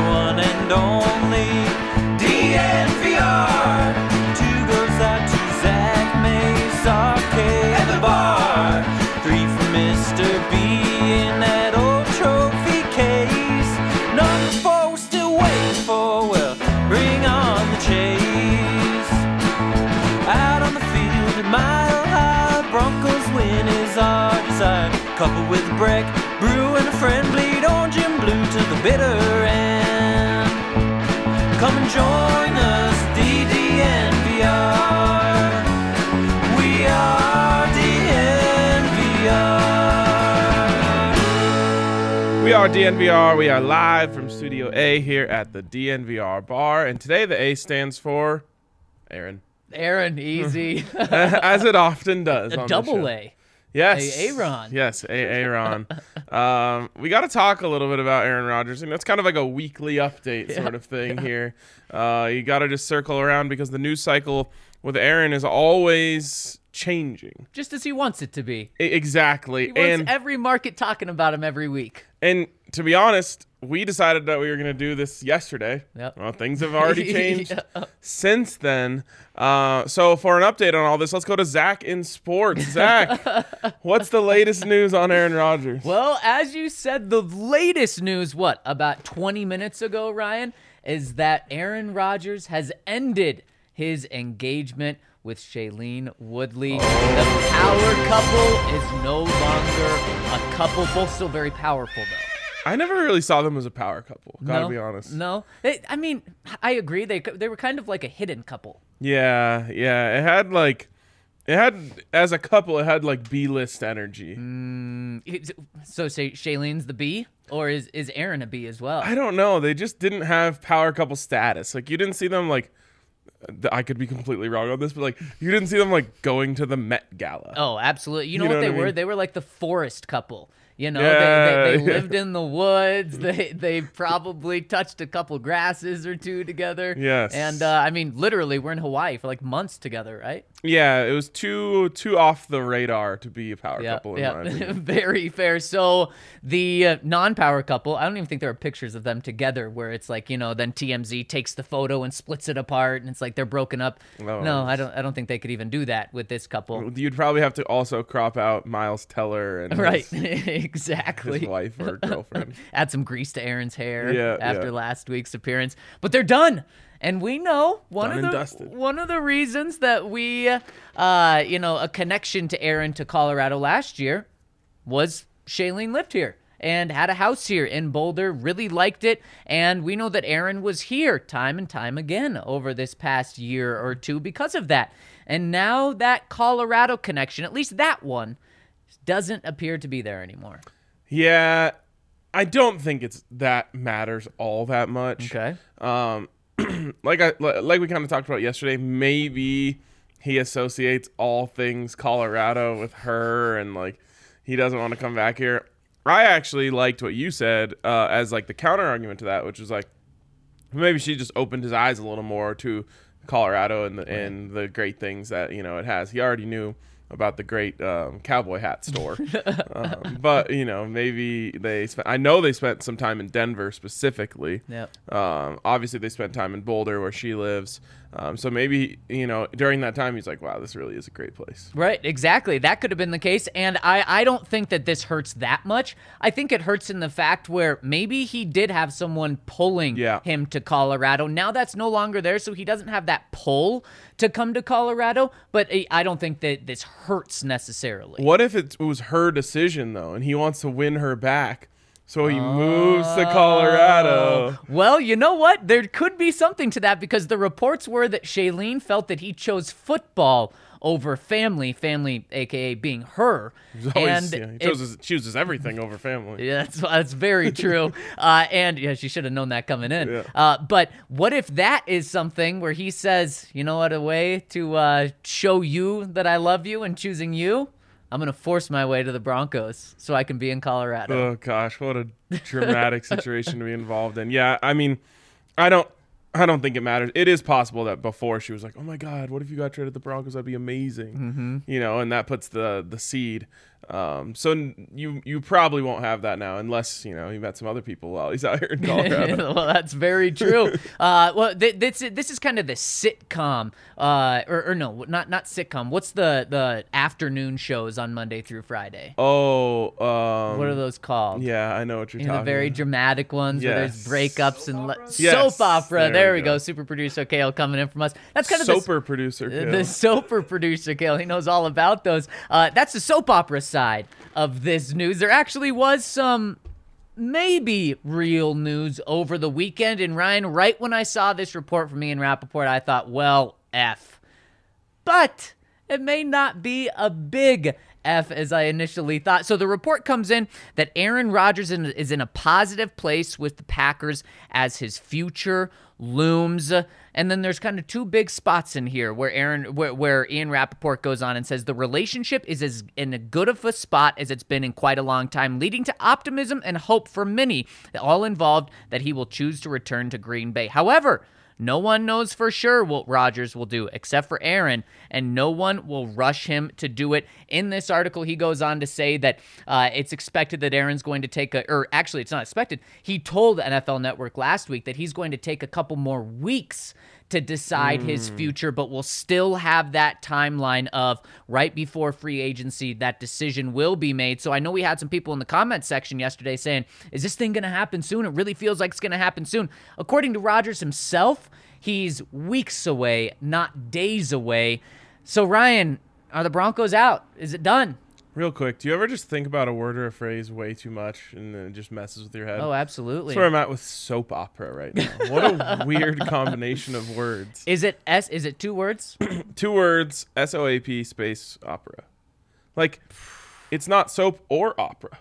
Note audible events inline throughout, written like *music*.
one and only DNVR. We are DNVR. We are live from Studio A here at the DNVR bar. And today the A stands for Aaron, Aaron, easy. *laughs* *laughs* as it often does. a on the double. A. Yes. A- Aaron. Yes, A- Aaron. um, we got to talk a little bit about Aaron Rodgers. And that's kind of like a weekly update sort of thing here. Uh, you got to just circle around because the news cycle with Aaron is always changing. Just as he wants it to be. I- exactly. He wants and every market talking about him every week. And to be honest, we decided that we were going to do this yesterday. Yep. Well, things have already *laughs* changed Yeah. since then. Uh, so, for an update on all this, let's go to Zach in sports. *laughs* Zach, what's the latest news on Aaron Rodgers? Well, as you said, the latest news, what, about 20 minutes ago, Ryan, is that Aaron Rodgers has ended his engagement with Shailene Woodley. The power couple is no longer a couple, both still very powerful, though. I never really saw them as a power couple. Gotta no, be honest. No, They- I mean, I agree. They they were kind of like a hidden couple. Yeah, yeah. It had like, it had as a couple, it had like B list energy. Mm, is- So say Shailene's the B, or is is Aaron a B as well? I don't know. They just didn't have power couple status. Like you didn't see them like. I could be completely wrong on this, but like you didn't see them like going to the Met Gala. Oh, absolutely. You know, You know what what they I were? They were like the forest couple. You know, Yeah, they, they, they yeah. lived in the woods. *laughs* They they probably touched a couple grasses or two together. Yes. And uh, I mean, literally, we're in Hawaii for like months together, right? Yeah, it was too too off the radar to be a power Yeah, couple in yeah, *laughs* very fair. So the uh, non-power couple, I don't even think there are pictures of them together where it's like you know, then TMZ takes the photo and splits it apart, and it's like they're broken up. Oh, no, I don't. I don't think they could even do that with this couple. You'd probably have to also crop out Miles Teller and *laughs* Right, *laughs* his, exactly. wife or girlfriend. Add some grease to Aaron's hair Yeah, after yeah. last week's appearance, but they're done. And we know one Done of the dusted. one of the reasons that we, uh, you know, a connection to Aaron to Colorado last year was Shailene lived here and had a house here in Boulder, really liked it. And we know that Aaron was here time and time again over this past year or two because of that. And now that Colorado connection, at least that one, doesn't appear to be there anymore. yeah, I don't think it's that matters all that much. Okay. Um, *clears throat* like I like we kind of talked about yesterday, maybe he associates all things Colorado with her, and like he doesn't want to come back here. I actually liked what you said uh, as like the counter argument to that, which was like maybe she just opened his eyes a little more to Colorado and the and the great things that you know it has. He already knew about the great um, cowboy hat store, um, but you know maybe they spent. I know they spent some time in Denver specifically. Yep. Um, obviously, they spent time in Boulder where she lives. Um, so maybe you know during that time he's like, "Wow, this really is a great place." Right, exactly. That could have been the case. And I, I don't think that this hurts that much. I think it hurts in the fact where maybe he did have someone pulling Yeah. him to Colorado. Now that's no longer there, so he doesn't have that pull to come to Colorado. But I- I don't think that this hurts necessarily. What if it was her decision though, and he wants to win her back, so he moves to Colorado? Well, you know what? There could be something to that because the reports were that Shailene felt that he chose football over family, family, aka being her. Always, and yeah, he if- chooses, chooses everything over family. Yeah, *laughs* that's that's very *laughs* true. uh, and yeah, she should have known that coming in. Yeah. Uh, but what if that is something where he says, you know what, a way to uh, show you that I love you and choosing you, I'm gonna force my way to the Broncos so I can be in Colorado. Oh gosh, what a *laughs* dramatic situation to be involved in. Yeah, I mean, I don't, I don't think it matters. It is possible that before she was like, "Oh my God, what if you got traded to the Broncos? That'd be amazing," Mm-hmm. you know, and that puts the the seed. Um, so n- you you probably won't have that now unless you know you met some other people while he's *laughs* out here in Colorado. *laughs* well, that's very true. *laughs* uh, well, th- this this is kind of the sitcom, uh, or, or no, not not sitcom. What's the the afternoon shows on Monday through Friday? oh, um, What are those called? Yeah, I know what you're You know, talking. the very about. dramatic ones where there's Yes. breakups and le- Yes, soap opera. there There, we go. go. Super producer Kale coming in from us. That's kind of the, Soper producer. the Kale. soaper producer Kale. He knows all about those. Uh, that's the soap opera side of this news. There actually was some maybe real news over the weekend. And Ryan, right when I saw this report from Ian Rapoport, I thought, well, F. But it may not be a big F as I initially thought. So the report comes in that Aaron Rodgers is in a positive place with the Packers as his future looms. And then there's kind of two big spots in here where Aaron, where, where Ian Rapoport goes on and says the relationship is as in a good of a spot as it's been in quite a long time, leading to optimism and hope for many, all involved, that he will choose to return to Green Bay. However, no one knows for sure what Rodgers will do except for Aaron, and no one will rush him to do it. In this article, he goes on to say that uh, it's expected that Aaron's going to take a, or actually, it's not expected. He told NFL Network last week that he's going to take a couple more weeks to decide his hmm. future, but we'll still have that timeline of right before free agency, that decision will be made. So I know we had some people in the comment section yesterday saying, Is this thing going to happen soon? It really feels like it's going to happen soon. According to Rodgers himself, he's weeks away, not days away. So, Ryan, are the Broncos out? Is it done? Real quick, do you ever just think about a word or a phrase way too much and then it just messes with your head? Oh, absolutely. That's where I'm at with soap opera right now. What a *laughs* weird combination of words. Is it S? Is it two words? *clears throat* Two words, S O A P space opera. Like, it's not soap or opera.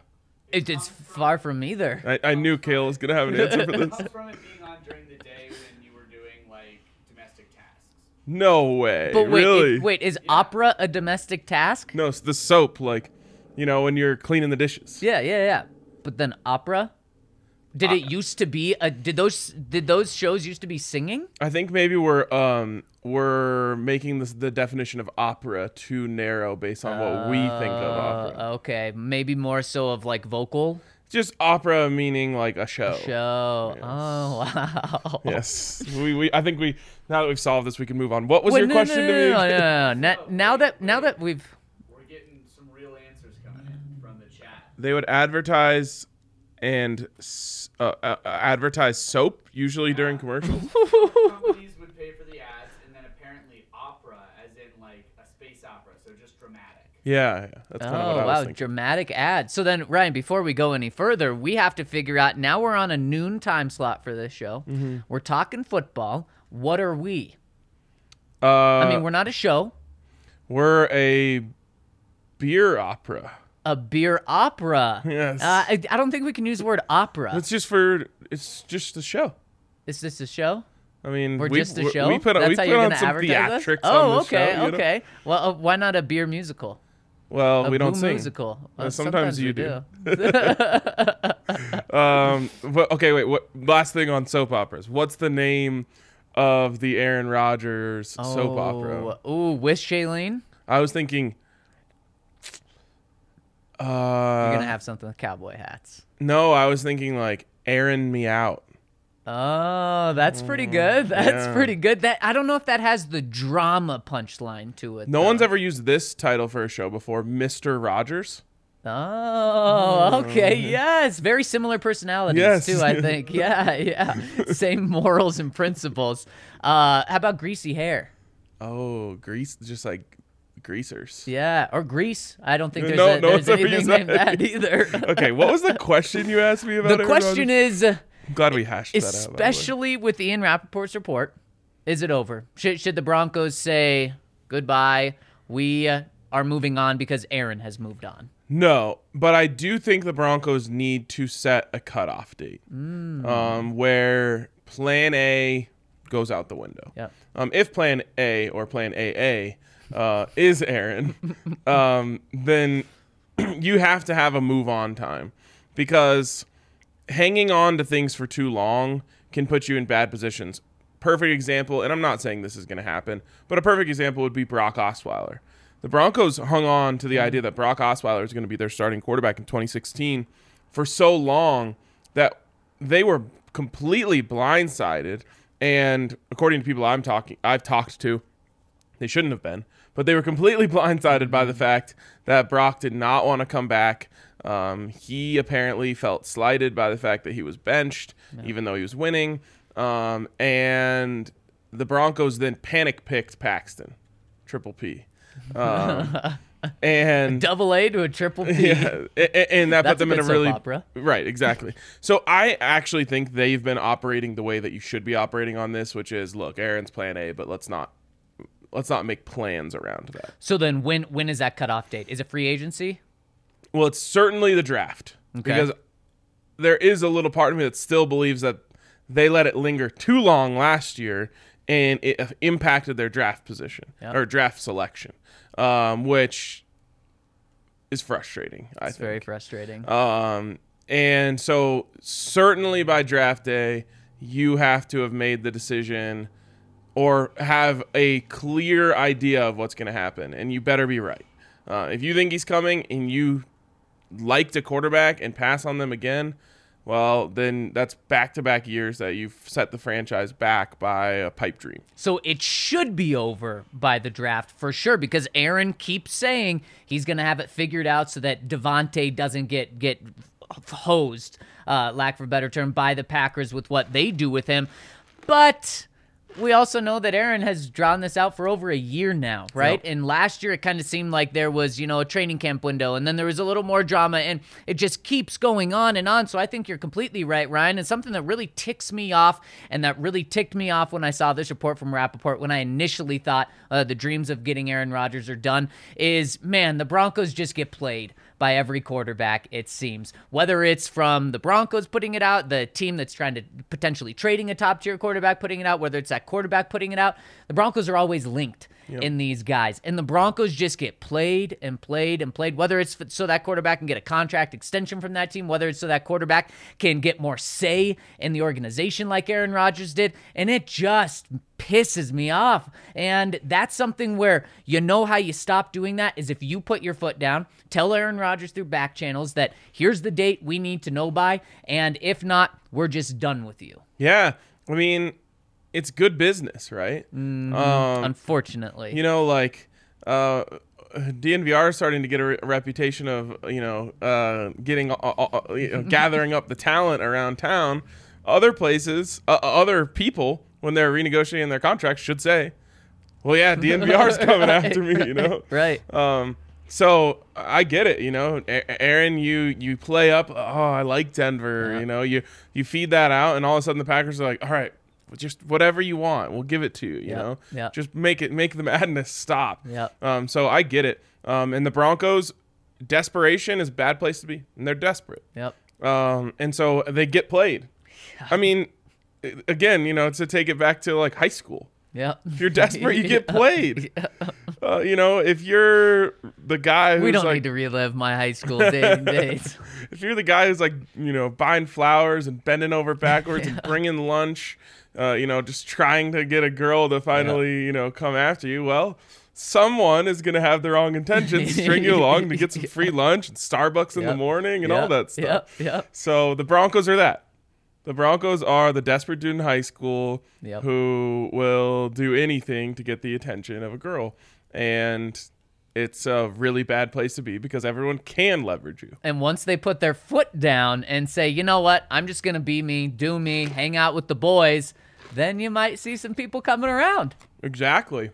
It, it's far from either. I, I knew Kale was going to have an answer for this. *laughs* comes from it being on during the day when you were doing like domestic tasks. No way. But wait, really? it- wait, is opera a domestic task? No, it's the soap, like, you know, when you're cleaning the dishes. Yeah, yeah, yeah. But then opera? Did it used to be a did those did those shows used to be singing? I think maybe we're um we're making this the definition of opera too narrow based on what we think of opera. Uh, okay, maybe more so of like vocal Just opera meaning like a show. show. Oh wow. Yes. we, we I think we now that we've solved this we can move on. What was Wait, your no, question no, to me? no, no, no, no, no. *laughs* Now, now that now that we've We're getting some real answers coming in from the chat. They would advertise and uh, uh, advertise soap usually during commercials. *laughs* *laughs* Companies would pay for the ads, and then apparently opera, as in like a space opera, so just dramatic. Yeah, that's kind of what Oh I was wow, thinking. dramatic ad. So then, Ryan, before we go any further, we have to figure out. Now we're on a noon time slot for this show. Mm-hmm. We're talking football. What are we? uh, I mean, we're not a show. we're a beer opera. A beer opera. Yes. Uh, I, I don't think we can use the word opera. It's just for it's just a show. Is this a show? I mean, We're we, just a show. We put on, we put on some us? theatrics Oh, on the okay, show. you know? okay. Well, uh, why not a beer musical? Well, A we don't sing. musical. Uh, Uh, sometimes you we do. *laughs* Um, but, okay, wait. What last thing on soap operas? What's the name of the Aaron Rodgers soap opera? Oh, Ooh, with Shailene, I was thinking. Uh, you're gonna have something with cowboy hats. no, I was thinking like Aaron me out. Oh, that's pretty good. *laughs* That's Mm, yeah. pretty good. That I don't know if that has the drama punchline to it. No though. one's ever used this title for a show before, Mister Rogers. Oh, *laughs* okay. Yes, very similar personalities Yes. too. I think. *laughs* Yeah, yeah. Same morals and principles. Uh, how about greasy hair? Oh, grease, just like greasers. Yeah, or grease. I don't think there's, No, a, no there's anything named that. that either. Okay, what was the question you asked me about? the question Rodgers? is, I'm glad we hashed that out. by the way. especially with Ian Rapoport's report, is it over? Should, should the Broncos say goodbye? We are moving on because Aaron has moved on. No, but I do think the Broncos need to set a cutoff date, Mm. um, where Plan A goes out the window. Yep. Um, if Plan A or Plan AA uh, is Aaron, *laughs* um, then *clears throat* you have to have a move on time because hanging on to things for too long can put you in bad positions. Perfect example, and I'm not saying this is going to happen, but a perfect example would be Brock Osweiler. the Broncos hung on to the hmm. idea that Brock Osweiler is going to be their starting quarterback in 2016 for so long that they were completely blindsided. And according to people I'm talking, I've talked to, they shouldn't have been, but they were completely *laughs* blindsided by the hmm. fact that Brock did not want to come back. Um, he apparently felt slighted by the fact that he was benched, even though he was winning. Um, and the Broncos then panic picked Paxton, triple P. Um, *laughs* and Double A to a triple P. yeah, a- a- and that put them a in a really opera. right, exactly. *laughs* So I actually think they've been operating the way that you should be operating on this, which is look, Aaron's plan A, but let's not let's not make plans around that. So then, when when is that cutoff date? Is it free agency? Well, it's certainly the draft because there is a little part of me that still believes that they let it linger too long last year and it impacted their draft position Yep. or draft selection, um, which is frustrating. I It's very frustrating. Um, and so certainly by draft day, you have to have made the decision or have a clear idea of what's going to happen, and you better be right. Uh, if you think he's coming and you liked a quarterback and pass on them again, well, then that's back to back years that you've set the franchise back by a pipe dream. So it should be over by the draft for sure because Aaron keeps saying he's going to have it figured out so that Davante doesn't get get hosed, uh, lack for a better term, by the Packers with what they do with him. But we also know that Aaron has drawn this out for over a year now, right? Yep. And last year it kind of seemed like there was, you know, a training camp window and then there was a little more drama and it just keeps going on and on. So I think you're completely right, Ryan. And something that really ticks me off and that really ticked me off when I saw this report from Rapoport when I initially thought uh, the dreams of getting Aaron Rodgers are done is, man, the Broncos just get played by every quarterback, it seems. Whether it's from the Broncos putting it out, the team that's trying to potentially trading a top tier quarterback putting it out, whether it's that quarterback putting it out, the Broncos are always linked in these guys. And the Broncos just get played and played and played, whether it's so that quarterback can get a contract extension from that team, whether it's so that quarterback can get more say in the organization like Aaron Rodgers did. And it just pisses me off. And that's something where you know how you stop doing that is if you put your foot down, tell Aaron Rodgers through back channels that here's the date we need to know by. And if not, we're just done with you. Yeah, I mean, it's good business, right? Um, Unfortunately. you know, like uh, DNVR is starting to get a, re- a reputation of you know uh, getting uh, uh, uh, you know, *laughs* gathering up the talent around town. Other places, uh, other people, when they're renegotiating their contracts, should say, "Well, yeah, DNVR is coming *laughs* after me," you know. *laughs* right. Um, so I get it, you know, A- Aaron, you you play up. Oh, I like Denver. You know, you you feed that out, and all of a sudden the Packers are like, all right, just whatever you want, we'll give it to you. You Yep, know, yep. just make it make the *laughs* madness stop. Yep. Um, so I get it. Um, and the Broncos, desperation is a bad place to be, and they're desperate. Yep. Um, and so they get played. I mean, again, you know, to take it back to like high school. Yep. If you're desperate, you get *laughs* played. *laughs* Uh, you know, if you're the guy who's We don't like, need to relive my high *laughs* school day days. if you're the guy who's like, you know, buying flowers and bending over backwards and bringing lunch, uh, you know, just trying to get a girl to finally, you know, come after you, well, someone is going to have the wrong intentions, string you along to get some free lunch and Starbucks in the morning and all that stuff. Yep. Yep. So the Broncos are that. The Broncos are the desperate dude in high school Yep. who will do anything to get the attention of a girl. And it's a really bad place to be because everyone can leverage you. And once they put their foot down and say, you know what, I'm just going to be me, do me, hang out with the boys, then you might see some people coming around. Exactly.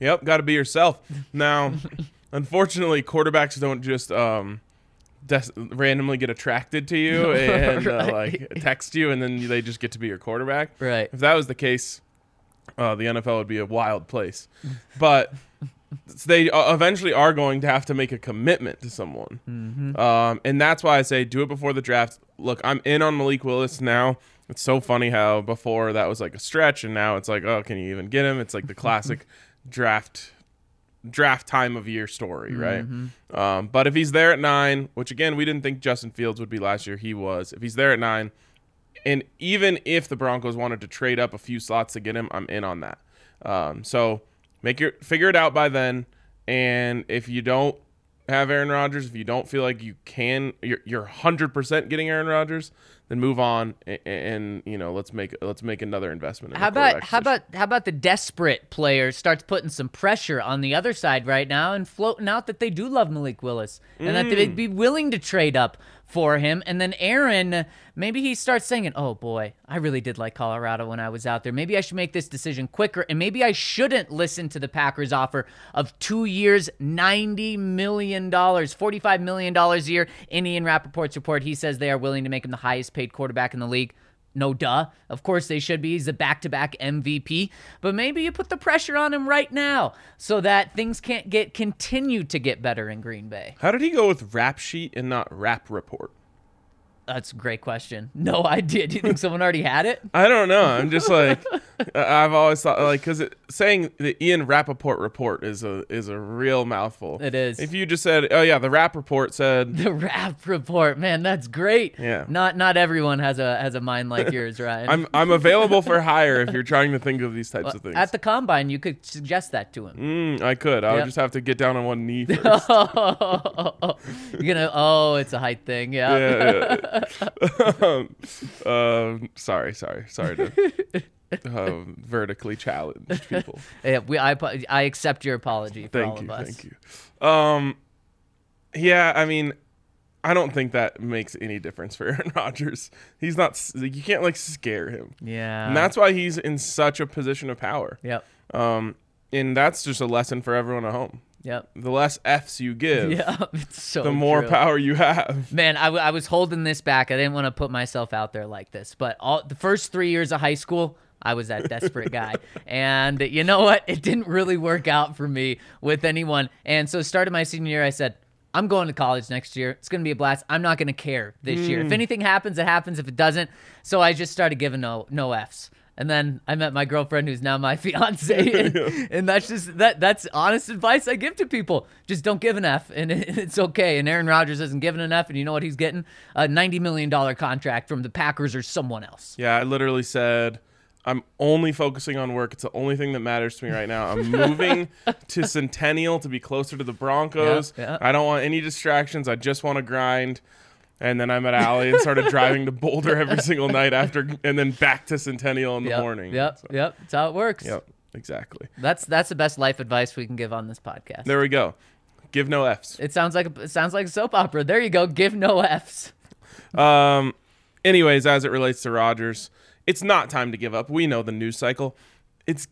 Yep, got to be yourself. Now, *laughs* unfortunately, quarterbacks don't just um, des- randomly get attracted to you *laughs* and uh, like text you, and then they just get to be your quarterback. Right. If that was the case, uh, the NFL would be a wild place. But they uh, eventually are going to have to make a commitment to someone, um, and that's why I say do it before the draft. Look, I'm in on Malik Willis now. It's so funny how before that was like a stretch, and now it's like, oh, can you even get him? It's like the classic *laughs* draft draft time of year story, right? Um, but if he's there at nine, which again we didn't think Justin Fields would be last year, he was. If he's there at nine, and even if the Broncos wanted to trade up a few slots to get him, I'm in on that. Um, so make your figure it out by then. And if you don't have Aaron Rodgers, if you don't feel like you can, you're you're hundred percent getting Aaron Rodgers, then move on and, and you know let's make let's make another investment. In How about how about how about the desperate player starts putting some pressure on the other side right now and floating out that they do love Malik Willis and that Mm. they'd be willing to trade up for him and then Aaron maybe he starts saying oh boy I really did like Colorado when I was out there maybe I should make this decision quicker and maybe I shouldn't listen to the Packers offer of 2 years 90 million dollars 45 million dollars a year in Ian Rapoport's report he says they are willing to make him the highest paid quarterback in the league no duh. Of course they should be. He's a back-to-back MVP. But maybe you put the pressure on him right now so that things can't get continue to get better in Green Bay. How did he go with rap sheet and not rap report? That's a great question. No *laughs* idea. Do you think someone already had it? I don't know. I'm just *laughs* like I've always thought like because saying the Ian Rapoport report is a is a real mouthful. It is. If you just said, oh yeah, the rap report said, The rap report, man, that's great. Yeah. Not not everyone has a has a mind like yours, *laughs* Ryan. I'm I'm available for hire if you're trying to think of these types of things. At the combine, you could suggest that to him. Mm, I could. I would just have to get down on one knee first. You're gonna. Oh, it's a height thing. Yeah. yeah, yeah. Um, um, sorry, sorry, sorry to um, vertically challenged people. Yeah, we, I, I accept your apology for all Thank you, of us. thank you. Um, yeah, I mean, I don't think that makes any difference for *laughs* Aaron Rodgers. He's not. You can't like scare him, Yeah. and that's why he's in such a position of power. Yep. Um, and that's just a lesson for everyone at home. Yep. The less F's you give, *laughs* Yeah. It's so. the more true. power you have. Man, I, w- I was holding this back. I didn't want to put myself out there like this, but all the first three years of high school, I was that desperate guy. *laughs* And you know what? It didn't really work out for me with anyone. And so, started my senior year, I said, I'm going to college next year. It's going to be a blast. I'm not going to care this year. If hmm. anything happens, it happens. If it doesn't, so I just started giving no no Fs. And then I met my girlfriend, who's now my *laughs* fiance, and, and that's just that. That's honest advice I give to people. Just don't give an F, and it, *laughs* it's okay. And Aaron Rodgers isn't giving an F, and you know what he's getting? A ninety million dollar contract from the Packers or someone else. Yeah, I literally said, I'm only focusing on work. It's the only thing that matters to me right now. I'm moving *laughs* to Centennial to be closer to the Broncos. Yeah, yeah. I don't want any distractions. I just want to grind. And then I met Allie and started driving to Boulder every single night after, and then back to Centennial in the Yep, morning. Yep, So, yep. That's how it works. yep, exactly. That's that's the best life advice we can give on this podcast. There we go. Give no F's. It sounds like a, it sounds like a soap opera. There you go. Give no Fs. Um, anyways, as it relates to Rodgers, it's not time to give up. We know the news cycle. It's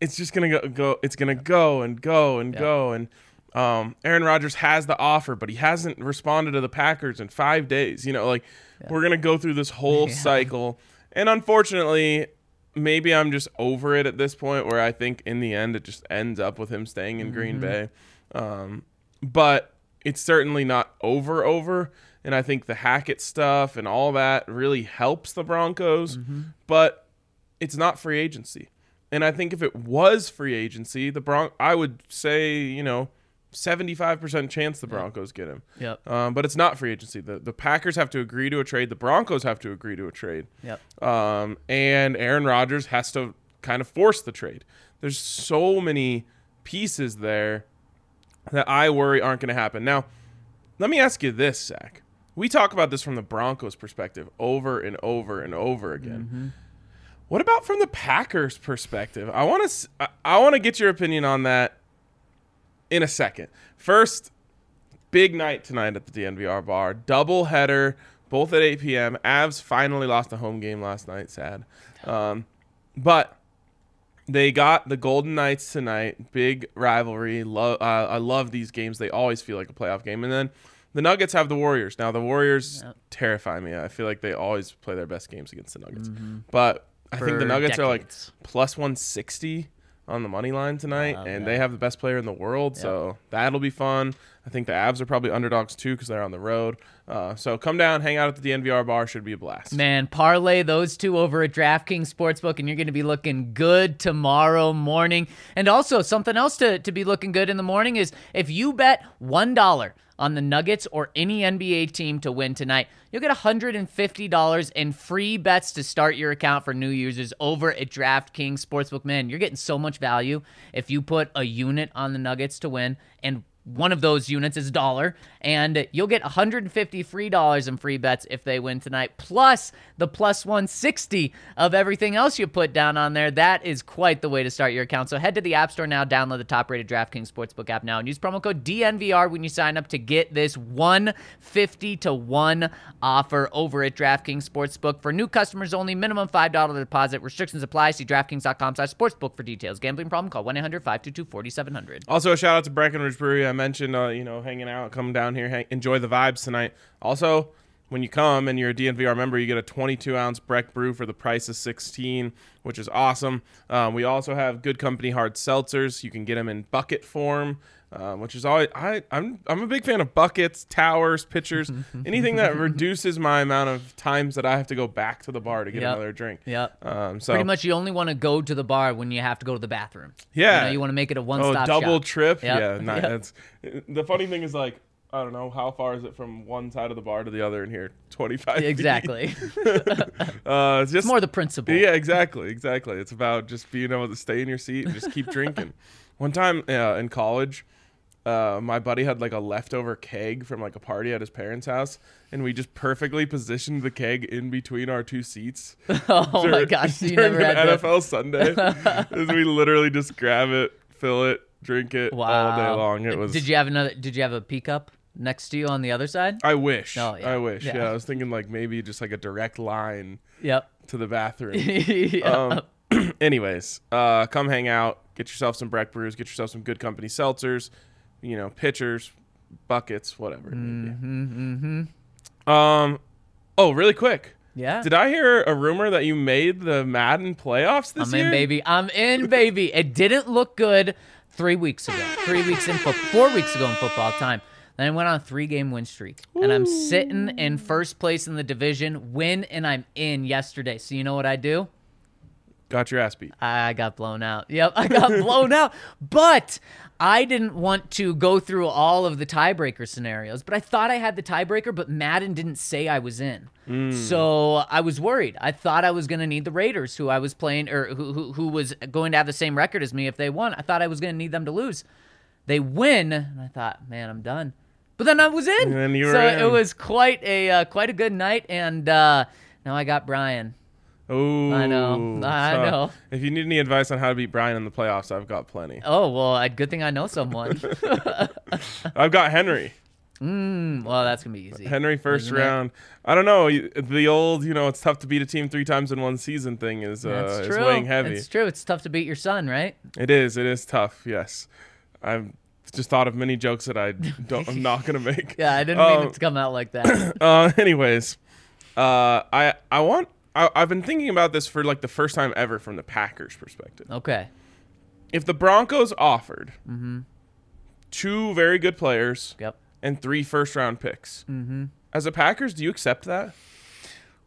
it's just gonna go, go it's gonna go and go and go and um, Aaron Rodgers has the offer, but he hasn't responded to the Packers in five days. You know, like we're gonna go through this whole *laughs* cycle, and unfortunately, maybe I'm just over it at this point, where I think in the end it just ends up with him staying in Green Bay. Um, but it's certainly not over over, and I think the Hackett stuff and all that really helps the Broncos, but it's not free agency. And I think if it was free agency, the Bron I would say, you know, 75% chance the Broncos get him. Yep. Um, but it's not free agency. The the Packers have to agree to a trade. The Broncos have to agree to a trade. Yep. Um, and Aaron Rodgers has to kind of force the trade. There's so many pieces there that I worry aren't going to happen. Now, let me ask you this, Zach. We talk about this from the Broncos' perspective over and over and over again. What about from the Packers' perspective? I want to I want to get your opinion on that in a second. First, big night tonight at the DNVR bar. Double header, both at 8 p.m. Avs finally lost a home game last night. Sad. Um, but they got the Golden Knights tonight. Big rivalry. Love. Uh, I love these games. They always feel like a playoff game. And then the Nuggets have the Warriors. Now the Warriors Yep. terrify me. I feel like they always play their best games against the Nuggets. But I think the For Nuggets are like plus 160 on the money line tonight, and they have the best player in the world, so that'll be fun. I think the Avs are probably underdogs too because they're on the road. Uh, so come down, hang out at the DNVR bar. Should be a blast. Man, parlay those two over at DraftKings Sportsbook, and you're going to be looking good tomorrow morning. And also, something else to, to be looking good in the morning is if you bet $1 on the Nuggets or any NBA team to win tonight, you'll get $150 in free bets to start your account for new users over at DraftKings Sportsbook. Man, you're getting so much value if you put a unit on the Nuggets to win and one of those units is dollar, and you'll get 150 free dollars in free bets if they win tonight, plus the plus 160 of everything else you put down on there. That is quite the way to start your account. So head to the App Store now, download the top-rated DraftKings Sportsbook app now, and use promo code DNVR when you sign up to get this 150 to one offer over at DraftKings Sportsbook for new customers only. Minimum five dollar deposit. Restrictions apply. See DraftKings.com/sportsbook for details. Gambling problem? Call 1-800-522-4700. Also, a shout out to Breckenridge Brewery. Mentioned, uh, you know, hanging out, come down here, hang, enjoy the vibes tonight. Also, when you come and you're a DNVR member, you get a 22 ounce Breck brew for the price of 16, which is awesome. Um, we also have Good Company hard seltzers. You can get them in bucket form. Um, which is always I I'm I'm a big fan of buckets, towers, pitchers, *laughs* anything that reduces my amount of times that I have to go back to the bar to get Yep. another drink. Yep. Um, so Pretty much, you only want to go to the bar when you have to go to the bathroom. Yeah. you, know, you want to make it a one-stop oh, double shop. trip. Yep. Yeah, *laughs* nah, Yep. that's the funny thing is like I don't know how far is it from one side of the bar to the other in here. Twenty five. Exactly. *laughs* Uh, it's just More the principle. Yeah, exactly, exactly. It's about just being able to stay in your seat and just keep drinking. One time uh, in college, uh, my buddy had like a leftover keg from like a party at his parents' house, and we just perfectly positioned the keg in between our two seats. *laughs* Oh my gosh, so you during never an had to. NFL Sunday. *laughs* We literally just grab it, fill it, drink it Wow. all day long. It was. Did you have another? Did you have a P cup next to you on the other side? I wish. Oh, yeah. I wish. Yeah. Yeah. I was thinking like maybe just like a direct line Yep. to the bathroom. *laughs* yeah. Um, *clears throat* anyways, uh, come hang out, get yourself some Breck brews, get yourself some good company seltzers, you know, pitchers, buckets, whatever. be. mm-hmm. Um, oh, really quick. yeah. Did I hear a rumor that you made the Madden playoffs this I'm year? in, baby. I'm in, baby. It didn't look good three weeks ago. Three weeks in football. Four weeks ago in football time. Then I went on a three game win streak. And I'm sitting in first place in the division, win, and I'm in yesterday. So you know what I do? Got your ass beat. I got blown out. Yep, I got *laughs* blown out. But I didn't want to go through all of the tiebreaker scenarios. But I thought I had the tiebreaker, but Madden didn't say I was in. So I was worried. I thought I was going to need the Raiders, who I was playing, or who, who who was going to have the same record as me if they won. I thought I was going to need them to lose. They win, and I thought, man, I'm done. But then I was in. And then you were so in. it was quite a uh, quite a good night, and uh, now I got Brian. Oh, I know. I know. If you need any advice on how to beat Brian in the playoffs, I've got plenty. Oh well, good thing I know someone. *laughs* I've got Henry. Mm, well, that's gonna be easy. Henry first Isn't it? round. I don't know. The old, you know, it's tough to beat a team three times in one season thing is uh, is weighing heavy. It's true. It's tough to beat your son, right? It is. It is tough. Yes, I've just thought of many jokes that I *laughs* don't. I'm not gonna make. Yeah, I didn't mean Um, it to come out like that. *coughs* Uh, anyways, uh, I I want. I, I've been thinking about this for like the first time ever from the Packers' perspective. okay. If the Broncos offered Mm-hmm. two very good players Yep. and three first round picks, Mm-hmm. as a Packers, do you accept that?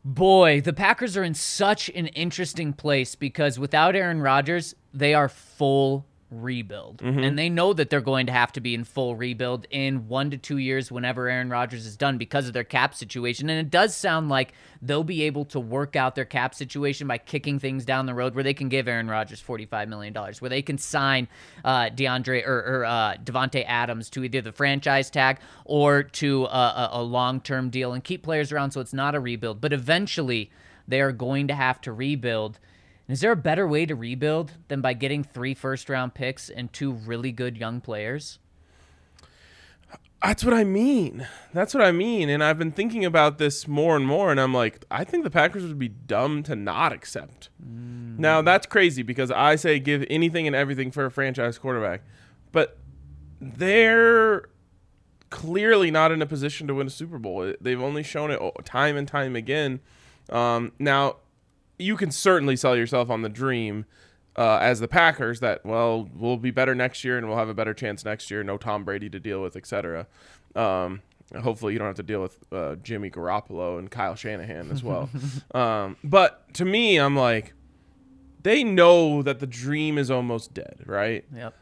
Boy, the Packers are in such an interesting place because without Aaron Rodgers, they are full rebuild. And they know that they're going to have to be in full rebuild in one to two years whenever Aaron Rodgers is done because of their cap situation. And it does sound like they'll be able to work out their cap situation by kicking things down the road where they can give Aaron Rodgers $45 million, where they can sign uh, DeAndre or, or uh, Davante Adams to either the franchise tag or to a, a, a long term deal and keep players around so it's not a rebuild. But eventually, they are going to have to rebuild. And is there a better way to rebuild than by getting three first round picks and two really good young players? That's what I mean. That's what I mean. And I've been thinking about this more and more, and I'm like, I think the Packers would be dumb to not accept. Now that's crazy because I say give anything and everything for a franchise quarterback, but they're clearly not in a position to win a Super Bowl. They've only shown it time and time again. Um, now, you can certainly sell yourself on the dream uh, as the Packers that well we'll be better next year and we'll have a better chance next year. No Tom Brady to deal with, etc. Um, hopefully you don't have to deal with uh, Jimmy Garoppolo and Kyle Shanahan as well. *laughs* um, but to me, I'm like, they know that the dream is almost dead, right? Yep.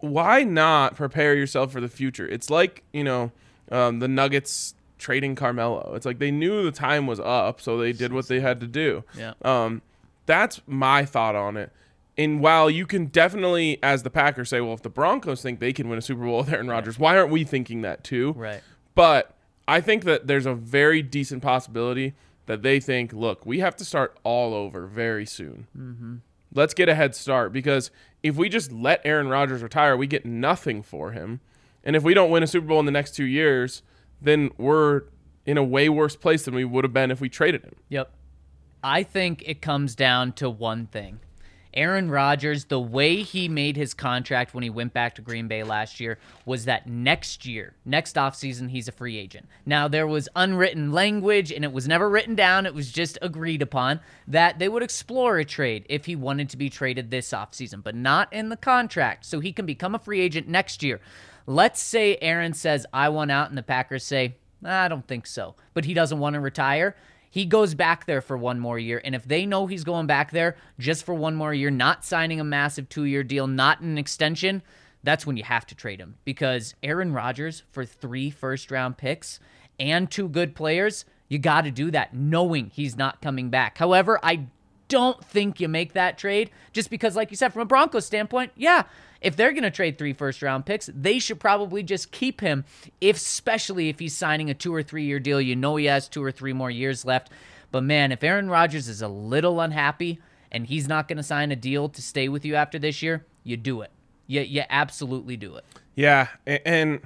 why not prepare yourself for the future? It's like you know um, the Nuggets trading Carmelo. It's like they knew the time was up, so they did what they had to do. Yeah. Um, that's my thought on it. And while you can definitely, as the Packers, say, well, if the Broncos think they can win a Super Bowl *laughs* with Aaron Rodgers, why aren't we thinking that too? Right. But I think that there's a very decent possibility that they think, look, we have to start all over very soon. Mm-hmm. Let's get a head start because if we just let Aaron Rodgers retire, we get nothing for him. And if we don't win a Super Bowl in the next two years, then we're in a way worse place than we would have been if we traded him. Yep. I think it comes down to one thing. Aaron Rodgers, the way he made his contract when he went back to Green Bay last year was that next year, next offseason, he's a free agent. Now, there was unwritten language and it was never written down, it was just agreed upon that they would explore a trade if he wanted to be traded this offseason, but not in the contract. So he can become a free agent next year. Let's say Aaron says, I want out, and the Packers say, I don't think so, but he doesn't want to retire. He goes back there for one more year. And if they know he's going back there just for one more year, not signing a massive two year deal, not an extension, that's when you have to trade him. Because Aaron Rodgers for three first round picks and two good players, you got to do that knowing he's not coming back. However, I don't think you make that trade just because, like you said, from a Broncos standpoint, yeah, if they're going to trade three first round picks, they should probably just keep him, if, especially if he's signing a two or three year deal. You know he has two or three more years left. But man, if Aaron Rodgers is a little unhappy and he's not going to sign a deal to stay with you after this year, you do it. You, you absolutely do it. Yeah. And,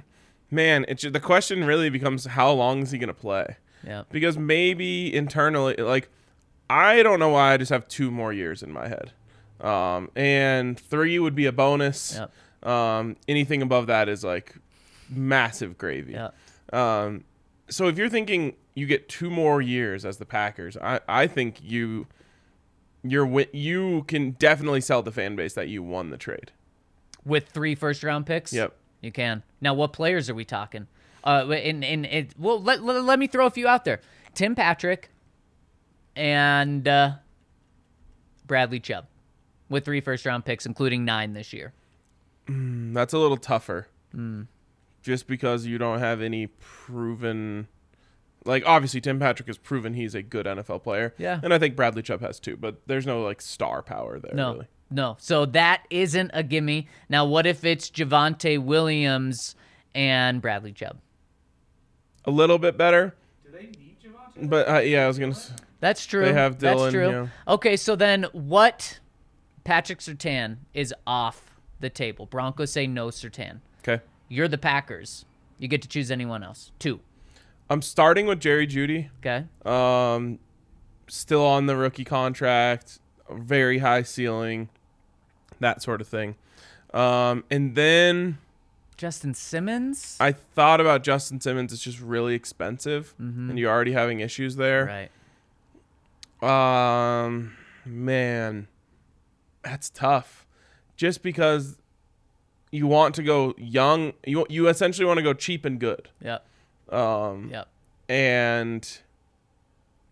man, it's the question really becomes how long is he going to play? Yeah. because maybe internally like i don't know why i just have two more years in my head um, and three would be a bonus Yep. um, anything above that is like massive gravy Yeah. um, so if you're thinking you get two more years as the packers i, I think you you're you can definitely sell the fan base that you won the trade With three first round picks? Yep. You can. Now, what players are we talking? Uh, in, in, it, well, let, let, let me throw a few out there Tim Patrick and uh, Bradley Chubb with three first round picks, including nine this year. That's a little tougher. Just because you don't have any proven. Like, obviously, Tim Patrick has proven he's a good NFL player. Yeah. And I think Bradley Chubb has too, but there's no, like, star power there, No, really. no. So that isn't a gimme. Now, what if it's Javonte Williams and Bradley Chubb? A little bit better, Do they need Javonte? but uh, yeah, I was going to. That's true. They have That's true. yeah. Okay, so then what? Patrick Surtain is off the table. Broncos say no Surtain. Okay. You're the Packers. You get to choose anyone else. Two. I'm starting with Jerry Jeudy. Okay. Um, still on the rookie contract, very high ceiling, that sort of thing. Um, and then Justin Simmons. I thought about Justin Simmons. It's just really expensive, and you're already having issues there. Right. Um, man, that's tough. Just because you want to go young, you you essentially want to go cheap and good. Yep. Um, Yep. and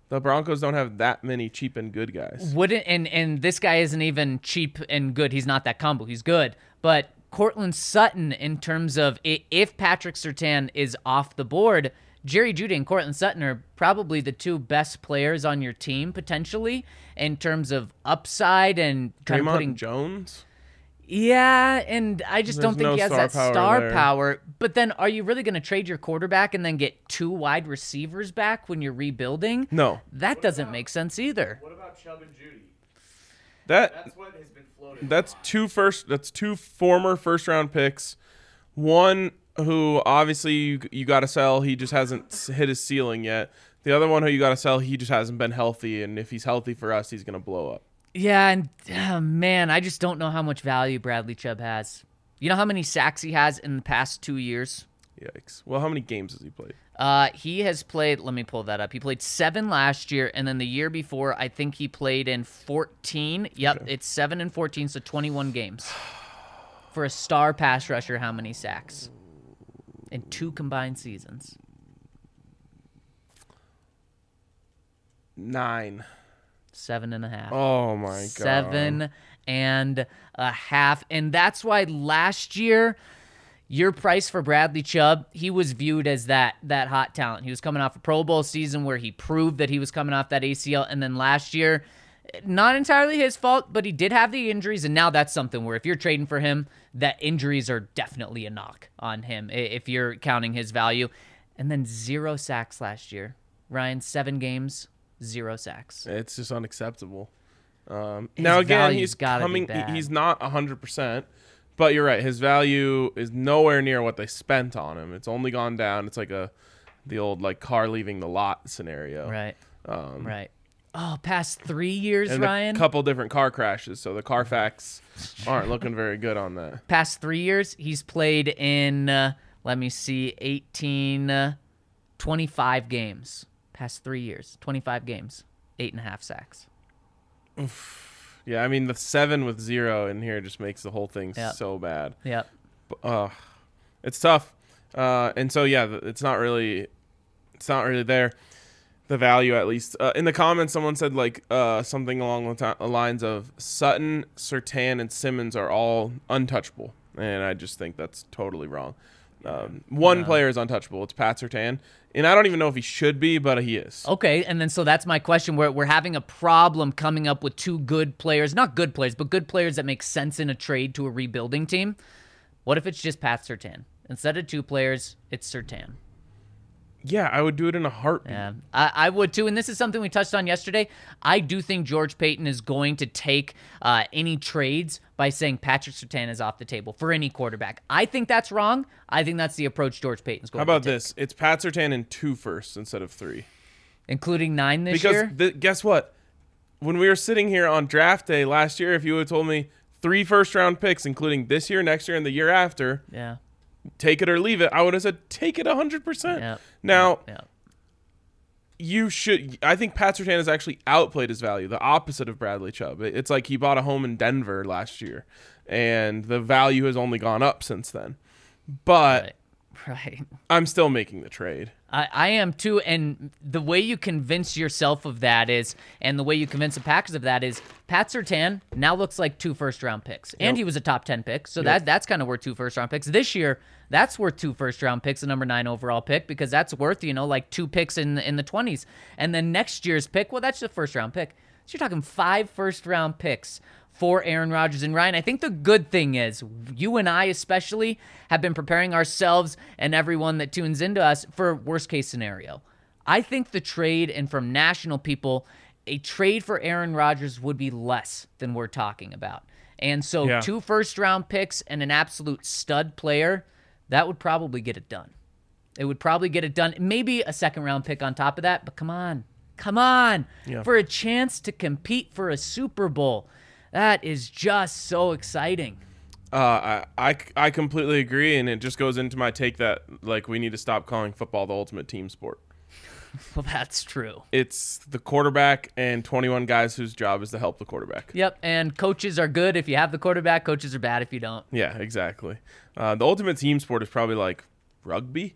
the Broncos don't have that many cheap and good guys. Wouldn't and and this guy isn't even cheap and good. He's not that combo. He's good, but Courtland Sutton in terms of if Patrick Surtain is off the board, Jerry Jeudy and Courtland Sutton are probably the two best players on your team potentially in terms of upside and kind of putting Jones. Yeah, and I just don't think no he has star that power star there. power. But then, are you really going to trade your quarterback and then get two wide receivers back when you're rebuilding? No, That doesn't make sense either. What about Chubb and Jeudy? that That's what has been floated. that's two first. That's two former first round picks. One who obviously you, you got to sell. He just hasn't hit his ceiling yet. The other one who you got to sell. He just hasn't been healthy, and if he's healthy for us, he's gonna blow up. Yeah, and uh, man, I just don't know how much value Bradley Chubb has. You know how many sacks he has in the past two years? Yikes. Well, how many games has he played? Uh, he has played. Let me pull that up. He played seven last year, and then the year before, I think he played in fourteen. Yep, it's seven and fourteen, so twenty-one games. For a star pass rusher, how many sacks? In two combined seasons. Nine. Seven and a half. Oh my god. Seven and a half. And that's why last year, your price for Bradley Chubb, he was viewed as that that hot talent. He was coming off a Pro Bowl season where he proved that he was coming off that ACL, and then last year, not entirely his fault, but he did have the injuries, and now that's something where if you're trading for him, that injuries are definitely a knock on him if you're counting his value. And then zero sacks last year. Ryan, seven games, zero sacks. It's just unacceptable. Um, now again, he's coming. He's not hundred percent, but you're right. His value is nowhere near what they spent on him. It's only gone down. It's like a the old like car leaving the lot scenario. Right. right. Oh, past three years, And Ryan. a couple different car crashes, so the Carfax aren't looking very good on that. *laughs* past three years, he's played in, uh, let me see, 18, uh, 25 games. Past three years, 25 games, eight and a half sacks. Oof. Yeah, I mean the seven with zero in here just makes the whole thing Yep. so bad. Yep. uh, it's tough. Uh, and so yeah, it's not really, it's not really there. The value, at least. Uh, in the comments, someone said like uh, something along the ti- lines of Sutton, Surtain, and Simmons are all untouchable, and I just think that's totally wrong. Um, one player is untouchable. It's Pat Surtain, and I don't even know if he should be, but he is. Okay, and then so that's my question. Where we're having a problem coming up with two good players, not good players, but good players that make sense in a trade to a rebuilding team. What if it's just Pat Surtain instead of two players? It's Surtain. Yeah, I would do it in a heartbeat. Yeah, I, I would too. And this is something we touched on yesterday. I do think George Paton is going to take uh, any trades by saying Patrick Surtain is off the table for any quarterback. I think that's wrong. I think that's the approach George Paton's going to take. How about this? It's Pat Surtain in two firsts instead of three. including nine this because year. th- guess what? When we were sitting here on draft day last year, if you had told me three first round picks, including this year, next year, and the year after, yeah, take it or leave it, I would have said take it 100%. Yeah. Now, yeah. you should. I think Pat Surtain has actually outplayed his value, the opposite of Bradley Chubb. It's like he bought a home in Denver last year, and the value has only gone up since then. But Right. *laughs* Right. I'm still making the trade. I, I am too, and the way you convince yourself of that is, and the way you convince the Packers of that is, Pat Surtain now looks like two first round picks, and he was a top ten pick, so that that's kind of worth two first round picks this year. That's worth two first round picks, a number nine overall pick, because that's worth you know like two picks in in the twenties, and then next year's pick, well, that's the first round pick. So you're talking five first round picks for Aaron Rodgers and Ryan. I think the good thing is you and I especially have been preparing ourselves and everyone that tunes into us for worst case scenario. I think the trade and from national people, a trade for Aaron Rodgers would be less than we're talking about. And so Yeah. two first round picks and an absolute stud player, that would probably get it done. It would probably get it done. Maybe a second round pick on top of that, but come on. Come on. Yeah. For a chance to compete for a Super Bowl. That is just so exciting. Uh, I, I, I completely agree, and it just goes into my take that like we need to stop calling football the ultimate team sport. *laughs* Well, that's true. It's the quarterback and 21 guys whose job is to help the quarterback. Yep. And coaches are good if you have the quarterback. Coaches are bad if you don't. Yeah, exactly. Uh, the ultimate team sport is probably like rugby,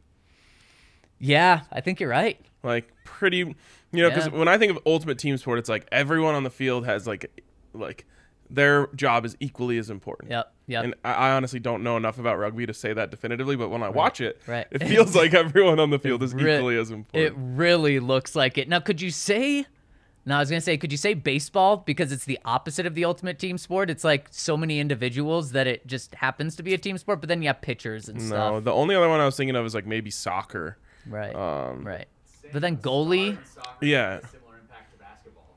Yeah, I think you're right. like pretty, you know, because Yeah. when I think of ultimate team sport, it's like everyone on the field has like, like their job is equally as important. Yep. Yep. And I, I honestly don't know enough about rugby to say that definitively, but when I watch it, Right. it feels like *laughs* everyone on the field is re- equally as important. it really looks like it. Now, could you say? No, I was gonna say, could you say baseball because it's the opposite of the ultimate team sport? It's like so many individuals that it just happens to be a team sport, but then you have pitchers and no, stuff. No, the only other one I was thinking of is like maybe soccer. Right. Um, right. But then goalie. Yeah. has a similar impact to basketball.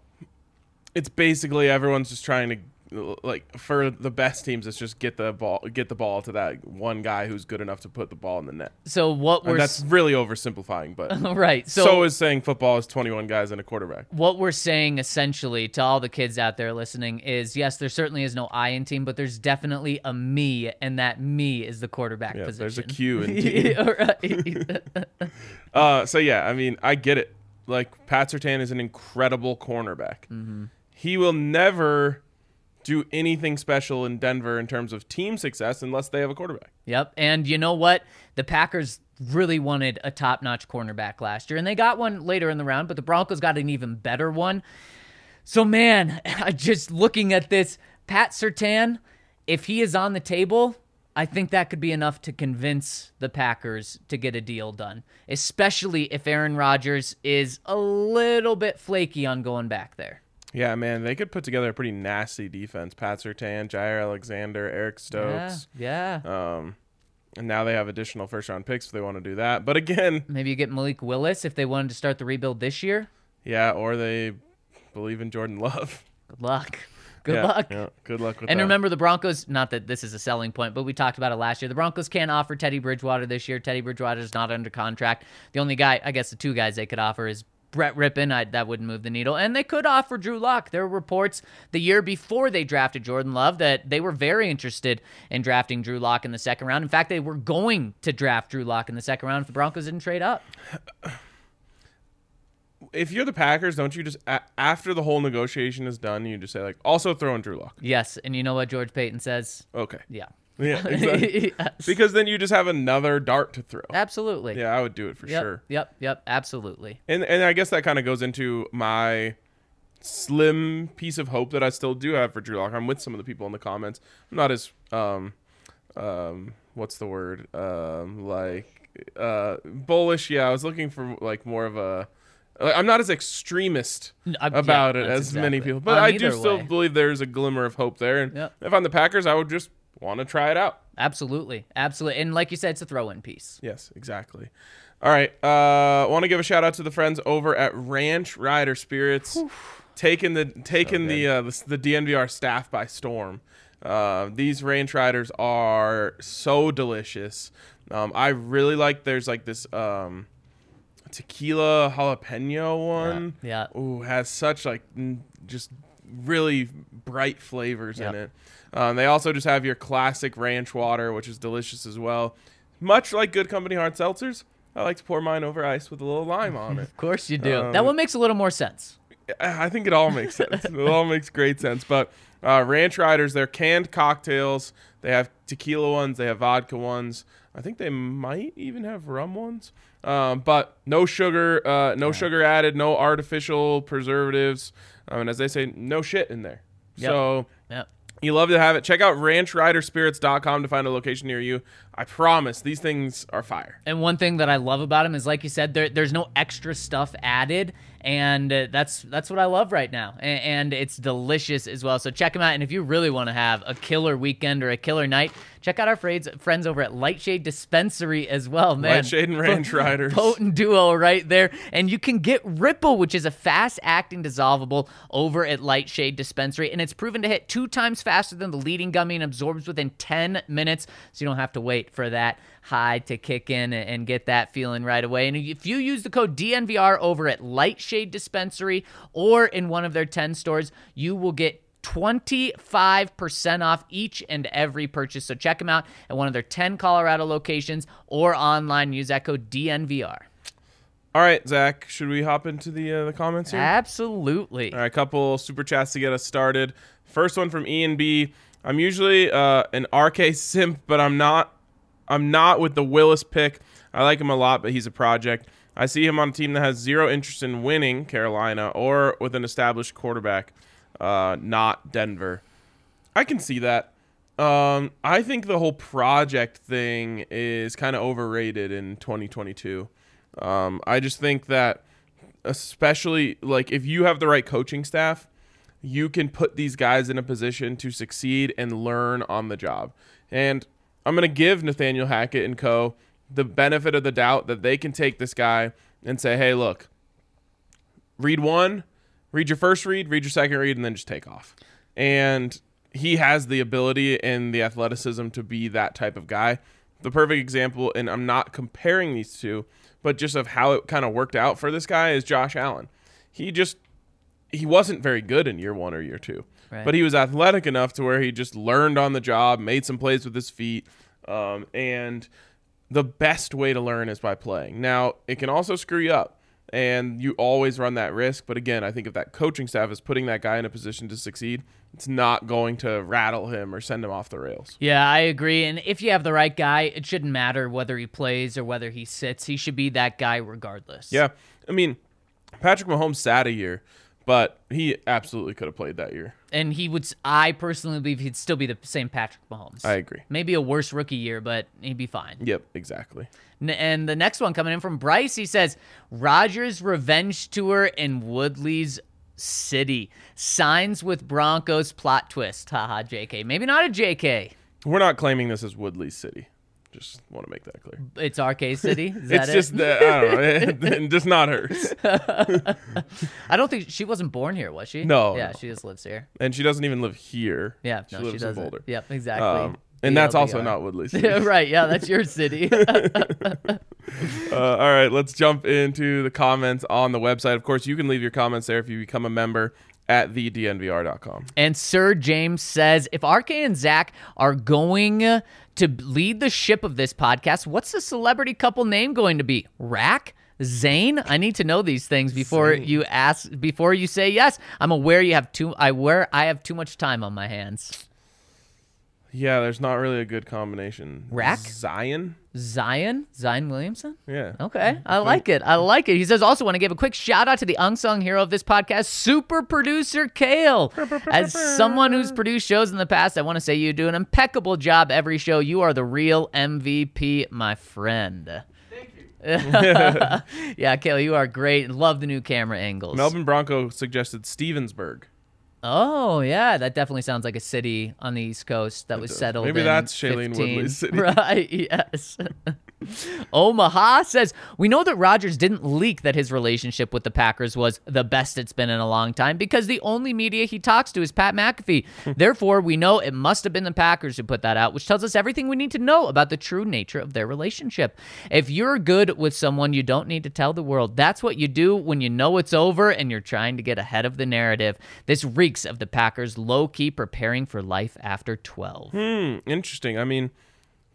it's basically everyone's just trying to like for the best teams it's just get the ball get the ball to that one guy who's good enough to put the ball in the net So what we're and that's really oversimplifying but *laughs* right. so, So, is saying football is 21 guys and a quarterback what we're saying essentially to all the kids out there listening is yes, there certainly is no I in team, but there's definitely a me, and that me is the quarterback yeah position. there's a q in *laughs* team. right. *laughs* uh so yeah i mean i get it like pat surtain is an incredible cornerback Mm-hmm. he will never do anything special in denver in terms of team success unless they have a quarterback Yep. And you know what? The Packers really wanted a top notch cornerback last year, and they got one later in the round, but the Broncos got an even better one. So, man, *laughs* just looking at this, Pat Surtain, if he is on the table, I think that could be enough to convince the Packers to get a deal done, especially if Aaron Rodgers is a little bit flaky on going back there. Yeah, man, they could put together a pretty nasty defense. Pat Surtain, Jaire Alexander, Eric Stokes. Yeah, yeah. Um, and now they have additional first round picks if they want to do that. But again, Maybe you get Malik Willis if they wanted to start the rebuild this year. yeah, or they believe in Jordan Love. Good luck. *laughs* Good Yeah, luck. yeah, good luck with And that. remember, the Broncos, not that this is a selling point, but we talked about it last year. The Broncos can't offer Teddy Bridgewater this year. Teddy Bridgewater is not under contract. The only guy, I guess the two guys they could offer is Brett Rypien. I, that wouldn't move the needle. And they could offer Drew Lock. There were reports the year before they drafted Jordan Love that they were very interested in drafting Drew Lock in the second round. In fact, they were going to draft Drew Lock in the second round if the Broncos didn't trade up. if you're the Packers, don't you just after the whole negotiation is done, you just say like, also throw in Drew Lock. Yes. And you know what George Paton says? Okay. Yeah. *laughs* Yeah, exactly. Yes. because then you just have another dart to throw. Absolutely. Yeah, I would do it for Yep. sure. Yep. Yep. Absolutely. And and I guess that kind of goes into my slim piece of hope that I still do have for Drew Lock. I'm with some of the people in the comments. I'm not as um um what's the word um like uh bullish. Yeah, I was looking for like more of a. I'm not as extremist N- I- yeah, about it that's as many people, but On I do still way. believe there's a glimmer of hope there. And Yep. if I'm the Packers, I would just want to try it out. Absolutely, absolutely, and like you said, it's a throw-in piece. Yes, exactly. All right. Uh want to give a shout out to the friends over at Ranch Rider Spirits taking the taking the, uh, the the DNVR staff by storm. Uh, these ranch riders are so delicious. Um, I really like there's like this um, tequila jalapeno one. Yeah. Ooh, has such like n- just really bright flavors Yep. in it. Um, they also just have your classic ranch water, which is delicious as well. Much like Good Company hard seltzers, I like to pour mine over ice with a little lime on it. *laughs* Of course you do. Um, that one makes a little more sense. I think it all makes sense. it all makes great sense. But uh, Ranch Riders, they're canned cocktails. They have tequila ones. They have vodka ones. I think they might even have rum ones. Um, but no sugar, uh, no sugar added, no artificial preservatives, um, mean, as they say, no shit in there. Yep. So Yep. you love to have it. Check out ranchriderspirits.com to find a location near you. I promise these things are fire. And one thing that I love about them is, like you said, there, there's no extra stuff added, and uh, that's that's what I love right now. And, and it's delicious as well. So check them out. And if you really want to have a killer weekend or a killer night, check out our friends friends over at Lightshade Dispensary as well, man. Lightshade and Ranch Riders. potent duo right there. And you can get Ripple, which is a fast acting dissolvable over at Lightshade Dispensary. And it's proven to hit two times faster than the leading gummy and absorbs within 10 minutes. So you don't have to wait for that high to kick in and- get that feeling right away. And if you use the code DNVR over at Lightshade Dispensary or in one of their 10 stores, you will get 25% off each and every purchase. So check them out at one of their 10 Colorado locations or online. Use that code DNVR. All right, Zach, should we hop into the uh, the comments here? Absolutely. All right, a couple super chats to get us started. First one from Ian B. I'm usually uh, an RK simp, but I'm not. I'm not with the Willis pick. I like him a lot, but he's a project. I see him on a team that has zero interest in winning, Carolina, or with an established quarterback, uh, not Denver. I can see that. Um, I think the whole project thing is kind of overrated in 2022. Um, I just think that, especially like if you have the right coaching staff, you can put these guys in a position to succeed and learn on the job. And I'm going to give Nathaniel Hackett and co the benefit of the doubt that they can take this guy and say, hey, look, read one, read your first read, read your second read, and then just take off. And he has the ability and the athleticism to be that type of guy. The perfect example, and I'm not comparing these two, but just of how it kind of worked out for this guy is Josh Allen. He just he wasn't very good in year one or year two, Right. but he was athletic enough to where he just learned on the job, made some plays with his feet, um, and the best way to learn is by playing. Now, it can also screw you up, and you always run that risk. But again, I think if that coaching staff is putting that guy in a position to succeed, it's not going to rattle him or send him off the rails. Yeah, I agree. And if you have the right guy, it shouldn't matter whether he plays or whether he sits. He should be that guy regardless. Yeah, I mean, Patrick Mahomes sat a year, but he absolutely could have played that year. And he would, I personally believe he'd still be the same Patrick Mahomes. I agree. Maybe a worse rookie year, but he'd be fine. Yep, exactly. N- And the next one coming in from Bryce, he says Rodgers revenge tour in Woodley's City signs with Broncos plot twist. Haha, JK. Maybe not a JK. We're not claiming this as Woodley's City. Just want to make that clear. It's RK *laughs* City. Is that It's it? just that I don't know, *laughs* just not hers. *laughs* I don't think she wasn't born here, was she? No, Yeah, no. she just lives here. And she doesn't even live here. Yeah, she no, lives she doesn't. Boulder. Yep, exactly. Um, and that's also not Woodley City. right. Yeah, that's your city. Uh, all right, let's jump into the comments on the website. Of course, you can leave your comments there if you become a member at thednvr.com. And Sir James says, if RK and Zach are going to lead the ship of this podcast, what's the celebrity couple name going to be? Rack? Zane? I need to know these things before you ask before you say yes. I'm aware you have too I aware I have too much time on my hands. Yeah, there's not really a good combination. Rack? Zion? Zion? Zion Williamson? Yeah. Okay, mm-hmm. I like it. I like it. He says also want to give a quick shout out to the unsung hero of this podcast, super producer Kale. As someone who's produced shows in the past, I want to say you do an impeccable job every show. You are the real MVP, my friend. Thank you. *laughs* *laughs* Yeah, Kale, you are great. Love the new camera angles. Melbourne Bronco suggested Stevensburg. Oh yeah, that definitely sounds like a city on the East Coast that was does. settled. Maybe that's Shailene 15. Woodley's city. *laughs* Right? Yes. *laughs* Omaha says we know that Rodgers didn't leak that his relationship with the Packers was the best it's been in a long time because the only media he talks to is Pat McAfee. *laughs* Therefore, we know it must have been the Packers who put that out, which tells us everything we need to know about the true nature of their relationship. If you're good with someone, you don't need to tell the world. That's what you do when you know it's over and you're trying to get ahead of the narrative. This reeks of the Packers low key preparing for life after 12. Hmm, interesting. I mean,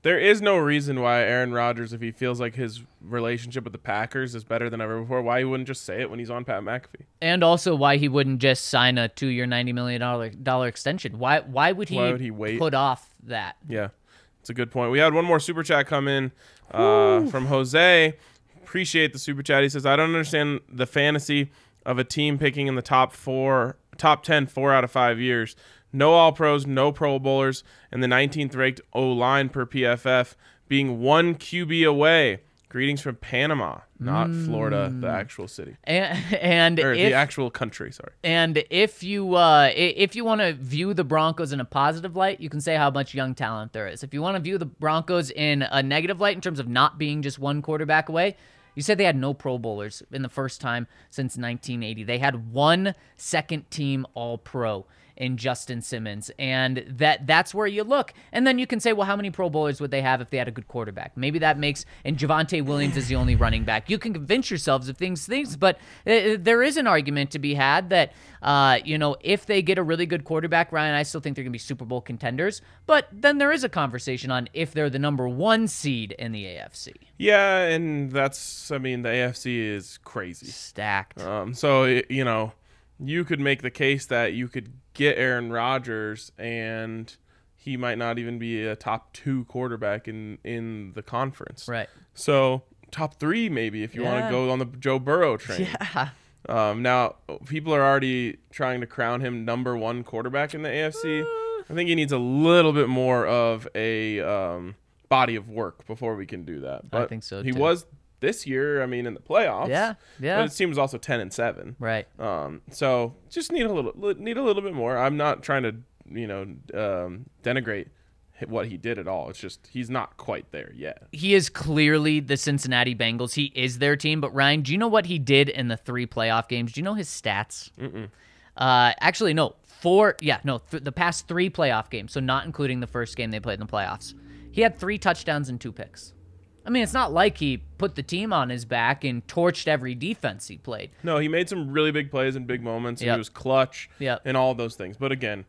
there is no reason why Aaron Rodgers, if he feels like his relationship with the Packers is better than ever before, why he wouldn't just say it when he's on Pat McAfee. And also why he wouldn't just sign a two year ninety million dollar dollar extension. Why why would he, Why would he wait? put off that? Yeah, it's a good point. We had one more super chat come in uh, from Jose. Appreciate the super chat. He says, "I don't understand the fantasy of a team picking in the top four, top ten, four out of five years. No All Pros, no Pro Bowlers, and the 19th ranked O line per PFF being one QB away." Greetings from Panama, not Florida, the actual city And and or if, the actual country. Sorry. and if you uh, if you want to view the Broncos in a positive light, you can say how much young talent there is. If you want to view the Broncos in a negative light in terms of not being just one quarterback away, you said they had no Pro Bowlers in the first time since 1980. They had one second team All Pro in Justin Simmons, and that that's where you look. And then you can say, well, how many Pro Bowlers would they have if they had a good quarterback? Maybe that makes and Javonte Williams is the only running back. You can convince yourselves of things, things, but uh, there is an argument to be had that uh, you know if they get a really good quarterback, Ryan, I still think they're gonna be Super Bowl contenders. But then there is a conversation on if they're the number one seed in the AFC. Yeah, and that's I mean the AFC is crazy. Stacked. Um, so you know, you could make the case that you could get Aaron Rodgers, and he might not even be a top two quarterback in in the conference. Right. So top three maybe if you want to go on the Joe Burrow train. Yeah. Um, now people are already trying to crown him number one quarterback in the AFC. I think he needs a little bit more of a um, body of work before we can do that. I think so, He too. was this year. I mean, in the playoffs. Yeah. Yeah. But his team was also ten and seven. Right. Um, so just need a little need a little bit more. I'm not trying to you know um, denigrate what he did at all. It's just he's not quite there yet. he is clearly the Cincinnati Bengals. He is their team. But Ryan, do you know what he did in the three playoff games? Do you know his stats? Mm-mm. Uh, actually, no. Four. Yeah, no. Th- the past three playoff games, so not including the first game they played in the playoffs. He had three touchdowns and two picks. I mean, it's not like he put the team on his back and torched every defense he played. No, he made some really big plays and big moments, and Yep. he was clutch Yep. and all those things. But again,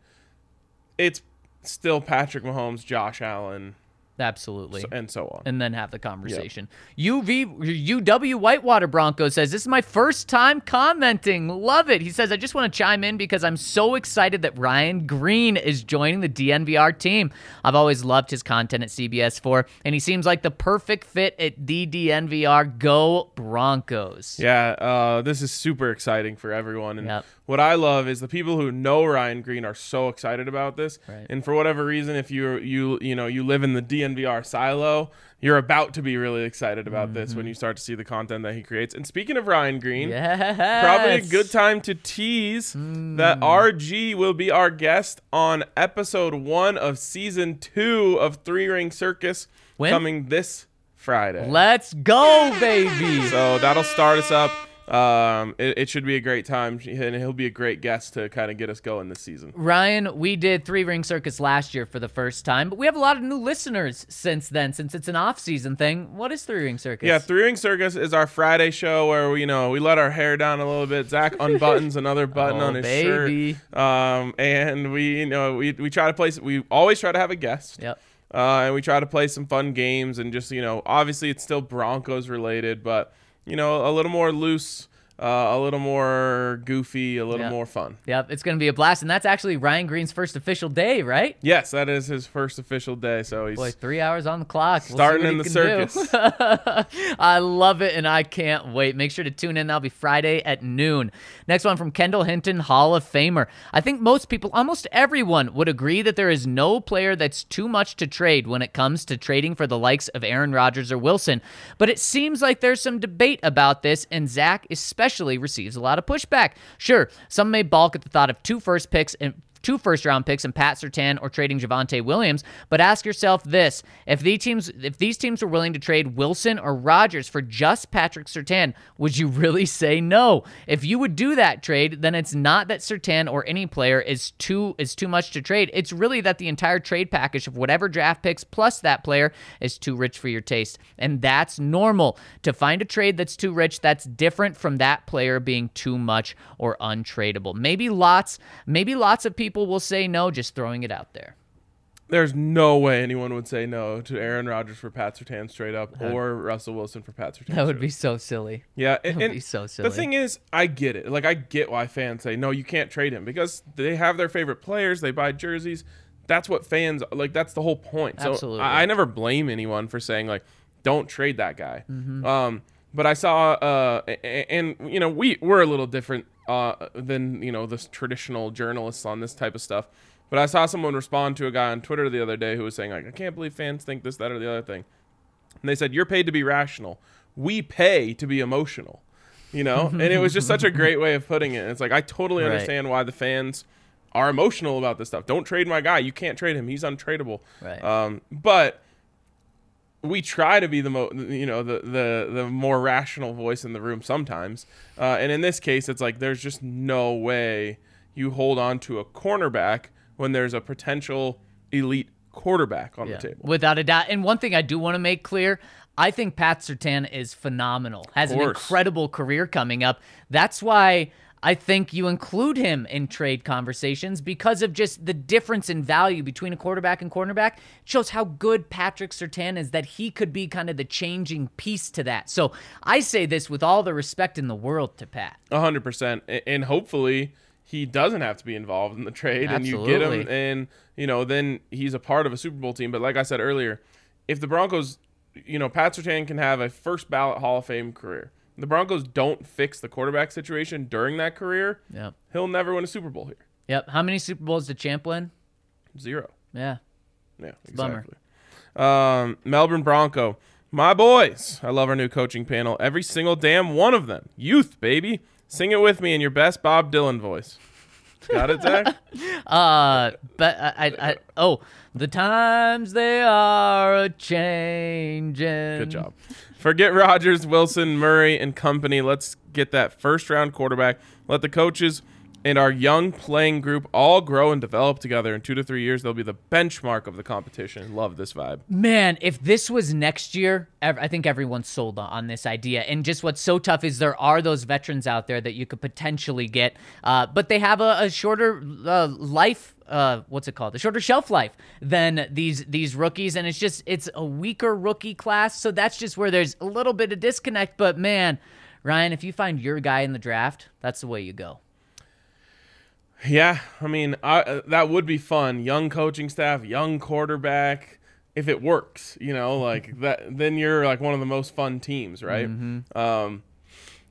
it's still Patrick Mahomes, Josh Allen, Absolutely. and so on. and then have the conversation. UV UW Whitewater Bronco says this is my first time commenting. Love it. He says I just want to chime in because I'm so excited that Ryan Green is joining the DNVR team. I've always loved his content at CBS4 and he seems like the perfect fit at the DNVR. Go Broncos. Yeah, uh, this is super exciting for everyone. And Yep. what I love is the people who know Ryan Green are so excited about this. Right. And for whatever reason, if you you you know you live in the DNVR silo, you're about to be really excited about this Mm-hmm. when you start to see the content that he creates. And speaking of Ryan Green, Yes. probably a good time to tease Hmm. that RG will be our guest on episode one of season two of Three Ring Circus When? coming this Friday. Let's go, baby. So that'll start us up. Um, it, it should be a great time, and he'll be a great guest to kind of get us going this season. Ryan, we did Three Ring Circus last year for the first time, but we have a lot of new listeners since then, since it's an off-season thing. What is Three Ring Circus? Yeah, Three Ring Circus is our Friday show where we, you know, we let our hair down a little bit. Zach *laughs* unbuttons another button Oh, on his baby. shirt, um, and we, you know, we we try to place We always try to have a guest. Yep. Uh, and we try to play some fun games and just you know obviously it's still Broncos related, but you know a little more loose, uh, a little more goofy, a little Yeah. more fun. Yep, it's going to be a blast. And that's actually Ryan Green's first official day, right? Yes, that is his first official day, so he's Boy, three hours on the clock. We'll Starting in the circus. *laughs* I love it, and I can't wait. Make sure to tune in. That'll be Friday at noon. Next one from Kendall Hinton, Hall of Famer. I think most people, almost everyone, would agree that there is no player that's too much to trade when it comes to trading for the likes of Aaron Rodgers or Wilson. But it seems like there's some debate about this, and Zach especially receives a lot of pushback. Sure, some may balk at the thought of two first picks and two first round picks and Pat Surtain or trading Javonte Williams, but ask yourself this. If these teams if these teams were willing to trade Wilson or Rodgers for just Patrick Surtain, would you *laughs* really say no? If you would do that trade, then it's not that Surtain or any player is too is too much to trade. It's really that the entire trade package of whatever draft picks plus that player is too rich for your taste. And that's normal. To find a trade that's too rich, that's different from that player being too much or untradeable. Maybe lots maybe lots of people will say no just throwing it out there. there's no way anyone would say no to Aaron Rodgers for Pat Surtain straight up or Russell Wilson for Pat Surtain. That would be so silly. yeah, and, would and be so silly. The thing is, I get it. Like I get why fans say no, you can't trade him because they have their favorite players. They buy jerseys. That's what fans like. That's the whole point. So Absolutely. I, I never blame anyone for saying like, don't trade that guy. Mm-hmm. Um, but I saw, uh, a- a- and you know, we we're a little different uh than you know the traditional journalists on this type of stuff. But I saw someone respond to a guy on Twitter the other day who was saying like, I can't believe fans think this, that, or the other thing. And they said, You're paid to be rational. We pay to be emotional. You know? *laughs* and it was just such a great way of putting it. It's like, I totally Right. understand why the fans are emotional about this stuff. Don't trade my guy. You can't trade him. He's untradeable. Right. Um, but we try to be the mo- you know the the the more rational voice in the room sometimes uh, and in this case it's like there's just no way you hold on to a cornerback when there's a potential elite quarterback on Yeah, the table without a doubt. And one thing I do want to make clear, I think Pat Surtain is phenomenal. Has an incredible career coming up. That's why I think you include him in trade conversations because of just the difference in value between a quarterback and cornerback. It shows how good Patrick Surtain is that he could be kind of the changing piece to that. So I say this with all the respect in the world to Pat. A hundred percent, and hopefully he doesn't have to be involved in the trade, and you get him, and you know then he's a part of a Super Bowl team. But like I said earlier, if the Broncos, you know, Pat Surtain can have a first ballot Hall of Fame career. The Broncos don't fix the quarterback situation during that career. yeah. He'll never win a Super Bowl here. Yep. How many Super Bowls did Champ win? Zero. Yeah. Yeah, bummer. exactly. Um, Melbourne Bronco, my boys. I love our new coaching panel. Every single damn one of them. Youth, baby. Sing it with me in your best Bob Dylan voice. Got it, Zach? *laughs* Uh, but I, I, I oh, the times they are a changing. Good job. Forget Rodgers, Wilson, Murray, and company. Let's get that first round quarterback. Let the coaches and our young playing group all grow and develop together. In two to three years, they'll be the benchmark of the competition. Love this vibe. Man, if this was next year, I think everyone's sold on- this idea. And just what's so tough is there are those veterans out there that you could potentially get, uh, but they have a, a shorter uh, life uh, what's it called? A shorter shelf life than these these rookies, and it's just it's a weaker rookie class. So that's just where there's a little bit of disconnect. But man, Ryan, if you find your guy in the draft, that's the way you go. Yeah, I mean, I, uh, that would be fun. Young coaching staff, young quarterback. If it works, you know, like that, then you're like one of the most fun teams, right? Um,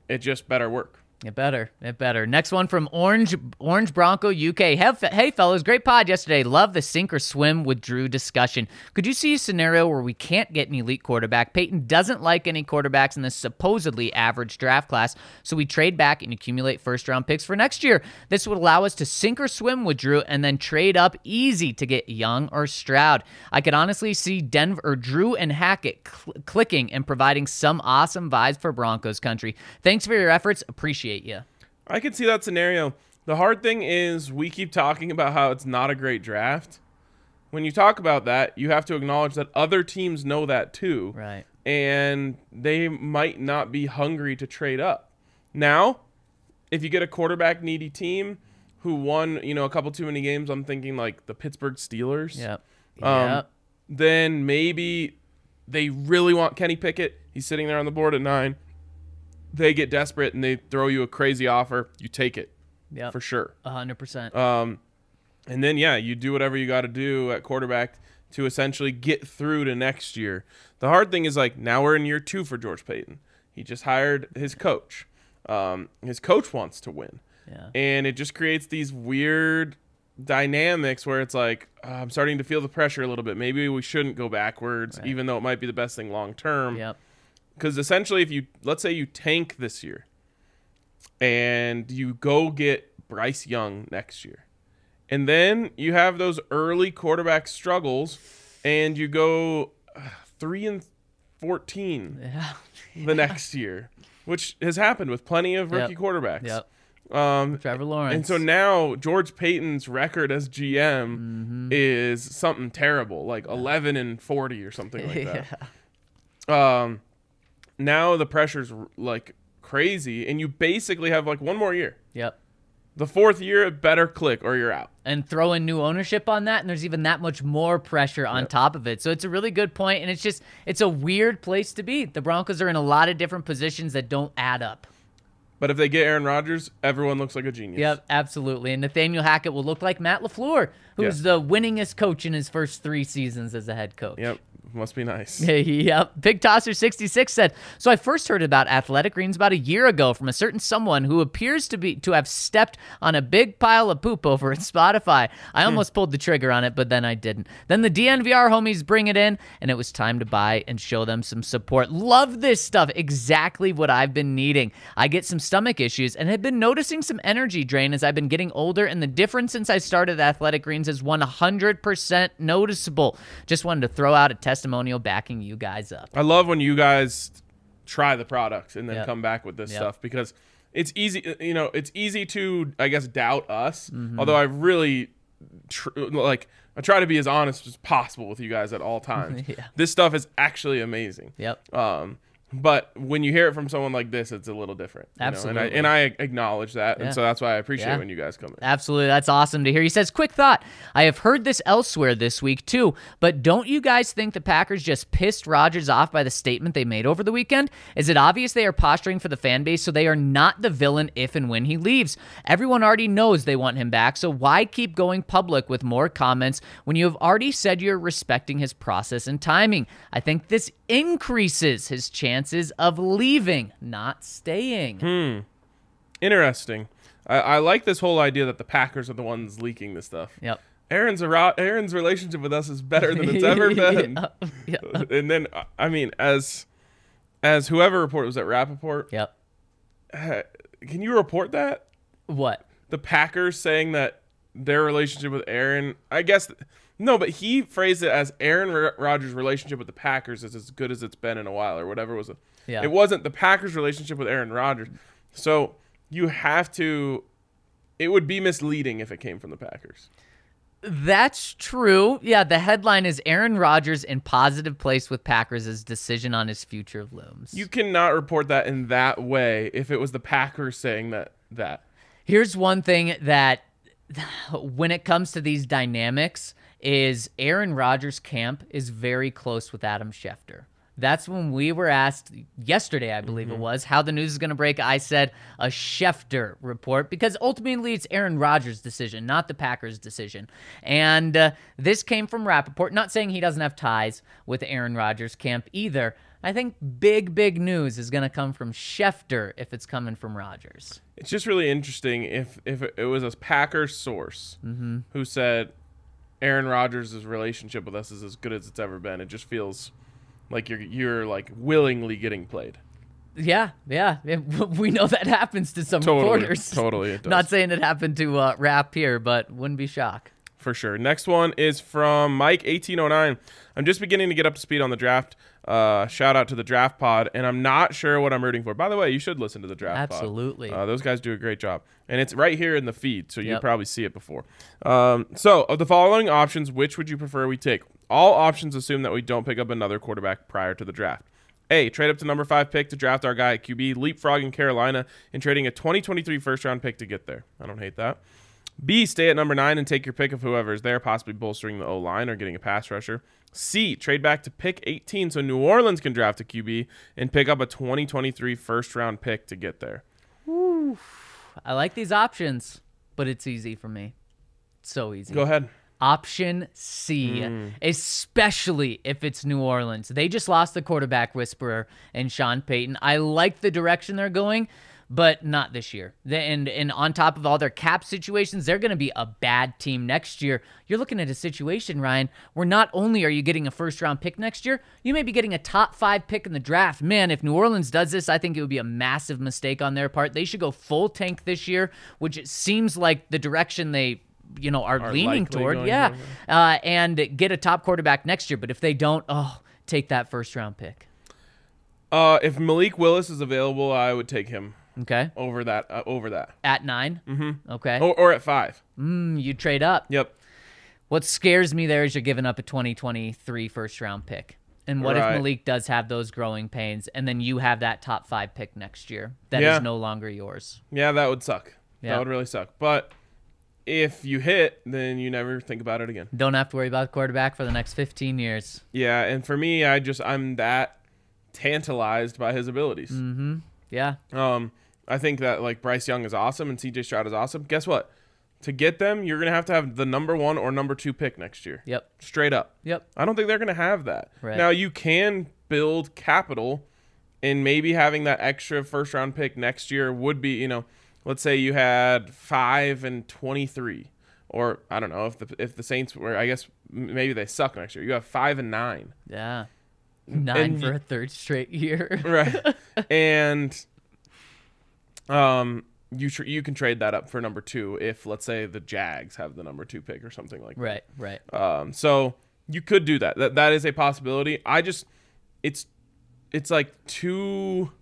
it just better work. It better. It better. Next one from Orange Orange Bronco UK. Hey, fellas, great pod yesterday. Love the sink or swim with Drew discussion. Could you see a scenario where we can't get an elite quarterback? Paton doesn't like any quarterbacks in this supposedly average draft class, so we trade back and accumulate first round picks for next year. This would allow us to sink or swim with Drew and then trade up easy to get Young or Stroud. I could honestly see Denver or Drew and Hackett cl- clicking and providing some awesome vibes for Broncos country. Thanks for your efforts. Appreciate you. I could see that scenario. The hard thing is we keep talking about how it's not a great draft. When you talk about that, you have to acknowledge that other teams know that too. Right. And they might not be hungry to trade up. Now, if you get a quarterback needy team who won, you know, a couple too many games, I'm thinking like the Pittsburgh Steelers. Yep. Um, Yep. Then maybe they really want Kenny Pickett. He's sitting there on the board at nine. They get desperate and they throw you a crazy offer. You take it Yep. for sure. A hundred percent. Um, and then yeah, you do whatever you got to do at quarterback to essentially get through to next year. The hard thing is like now we're in year two for George Paton. He just hired his coach. Um, his coach wants to win, Yeah. and it just creates these weird dynamics where it's like uh, I'm starting to feel the pressure a little bit. Maybe we shouldn't go backwards, even though it might be the best thing long term Yep. Because essentially if you let's say you tank this year and you go get Bryce Young next year and then you have those early quarterback struggles and you go uh, 3 and 14 Yeah. *laughs* the next year which has happened with plenty of rookie Yep. quarterbacks Yep. um Trevor Lawrence. and so now George Paton's record as GM Mm-hmm. is something terrible, like 11 and 40 or something like *laughs* yeah. that. Um, now the pressure's like crazy, and you basically have like one more year. Yep. The fourth year, better click or you're out. and throw in new ownership on that and there's even that much more pressure on top of it so it's a really good point and it's just it's a weird place to be the broncos are in a lot of different positions that don't add up But if they get Aaron Rodgers, everyone looks like a genius. yep absolutely and nathaniel hackett will look like matt lafleur who's Yeah. the winningest coach in his first three seasons as a head coach Yep. Must be nice. *laughs* yep. Big Tosser 66 said, So I first heard about athletic greens about a year ago from a certain someone who appears to be to have stepped on a big pile of poop over at Spotify. I hmm. almost pulled the trigger on it, but then I didn't. Then the DNVR homies bring it in, and it was time to buy and show them some support. Love this stuff. Exactly what I've been needing. I get some stomach issues and have been noticing some energy drain as I've been getting older, and the difference since I started Athletic Greens is 100% noticeable. Just wanted to throw out a testimonial backing you guys up. I love when you guys try the product and then Yep. come back with this Yep. stuff because it's easy. You know, it's easy to I guess doubt us. Mm-hmm. Although I really tr- like I try to be as honest as possible with you guys at all *laughs* times. Yeah. This stuff is actually amazing. Yep. Um, but when you hear it from someone like this, it's a little different. you know, Absolutely. and, I, and I acknowledge that, Yeah. and so that's why I appreciate Yeah. when you guys come in. Absolutely. That's awesome to hear. He says, Quick thought. I have heard this elsewhere this week too, but don't you guys think the Packers just pissed Rodgers off by the statement they made over the weekend? Is it obvious they are posturing for the fan base so they are not the villain if and when he leaves? Everyone already knows they want him back, so why keep going public with more comments when you have already said you're respecting his process and timing? I think this increases his chances of leaving, not staying. Hmm. Interesting. I, I like this whole idea that the Packers are the ones leaking this stuff. Yep. Aaron's a ro- Aaron's relationship with us is better than it's ever *laughs* been. *laughs* Yeah. and then uh, I mean, as as whoever reported was that Rapoport, Yep. uh, can you report that What? the Packers saying that their relationship with Aaron? I guess no, but he phrased it as Aaron Rodgers' relationship with the Packers is as good as it's been in a while, or whatever was it. Yeah. It wasn't the Packers' relationship with Aaron Rodgers. So you have to. It would be misleading if it came from the Packers. That's true. Yeah, the headline is Aaron Rodgers in positive place with Packers' decision on his future looms. You cannot report that in that way if it was the Packers saying that that. Here's one thing that *sighs* when it comes to these dynamics is Aaron Rodgers' camp is very close with Adam Schefter. That's when we were asked yesterday, I believe it was, how the news is going to break. I said a Schefter report because ultimately it's Aaron Rodgers' decision, not the Packers' decision. And uh, this came from Rapoport, not saying he doesn't have ties with Aaron Rodgers' camp either. I think big, big news is going to come from Schefter if it's coming from Rodgers. It's just really interesting if if it was a Packers source who said Aaron Rodgers' relationship with us is as good as it's ever been. It just feels like you're you're like willingly getting played. Yeah, yeah. *laughs* We know that happens to some Totally, reporters. *laughs* totally it *laughs* does. Not saying it happened to uh, Rap here, but wouldn't be shocked. For sure. Next one is from Mike1809. I'm just beginning to get up to speed on the draft. Uh, shout out to the draft pod, and I'm not sure what I'm rooting for. By the way, you should listen to the draft pod. Absolutely. Uh, those guys do a great job. And it's right here in the feed, so you Yep. probably see it before. Um, so, of the following options, which would you prefer we take? All options assume that we don't pick up another quarterback prior to the draft. A, trade up to number five pick to draft our guy at QB, leapfrogging Carolina, and trading a 2023 first round pick to get there. I don't hate that. B, stay at number nine and take your pick of whoever is there, possibly bolstering the O line or getting a pass rusher. C, trade back to pick 18 so New Orleans can draft a QB and pick up a 2023 first round pick to get there. I like these options, but it's easy for me. It's So easy. Go ahead. Option C, Hmm. especially if it's New Orleans. They just lost the quarterback whisperer and Sean Payton. I like the direction they're going, but not this year. And and on top of all their cap situations, they're going to be a bad team next year. You're looking at a situation, Ryan, where not only are you getting a first round pick next year, you may be getting a top five pick in the draft. Man, if New Orleans does this, I think it would be a massive mistake on their part. They should go full tank this year, which it seems like the direction they you know are, Are leaning toward yeah uh, and get a top quarterback next year but if they don't oh take that first round pick Uh, if Malik Willis is available, I would take him okay over that. Uh, over that, at 9 mm-hmm. okay or, or at five. mm, you trade up Yep. what scares me there is you're giving up a 2023 first round pick and what Right. if Malik does have those growing pains and then you have that top five pick next year that is Yeah. no longer yours Yeah, that would suck. Yeah. That would really suck. But if you hit, then you never think about it again. don't have to worry about quarterback for the next 15 years Yeah, and for me, I just I'm that tantalized by his abilities. Mm-hmm. Yeah Um, I think that like Bryce Young is awesome and CJ Stroud is awesome. Guess what? To get them, you're gonna have to have the number one or number two pick next year. yep Straight up. yep I don't think they're gonna have that. Right. Now you can build capital, and maybe having that extra first round pick next year would be, you know, let's say you had five and twenty three, or I don't know if the if the Saints were, I guess maybe they suck next year. You have five and nine. yeah nine And for a third straight year right *laughs* and um you tr- you can trade that up for number two if let's say the jags have the number two pick or something like right right. That um so you could do that. That, that is a possibility. I just it's it's like too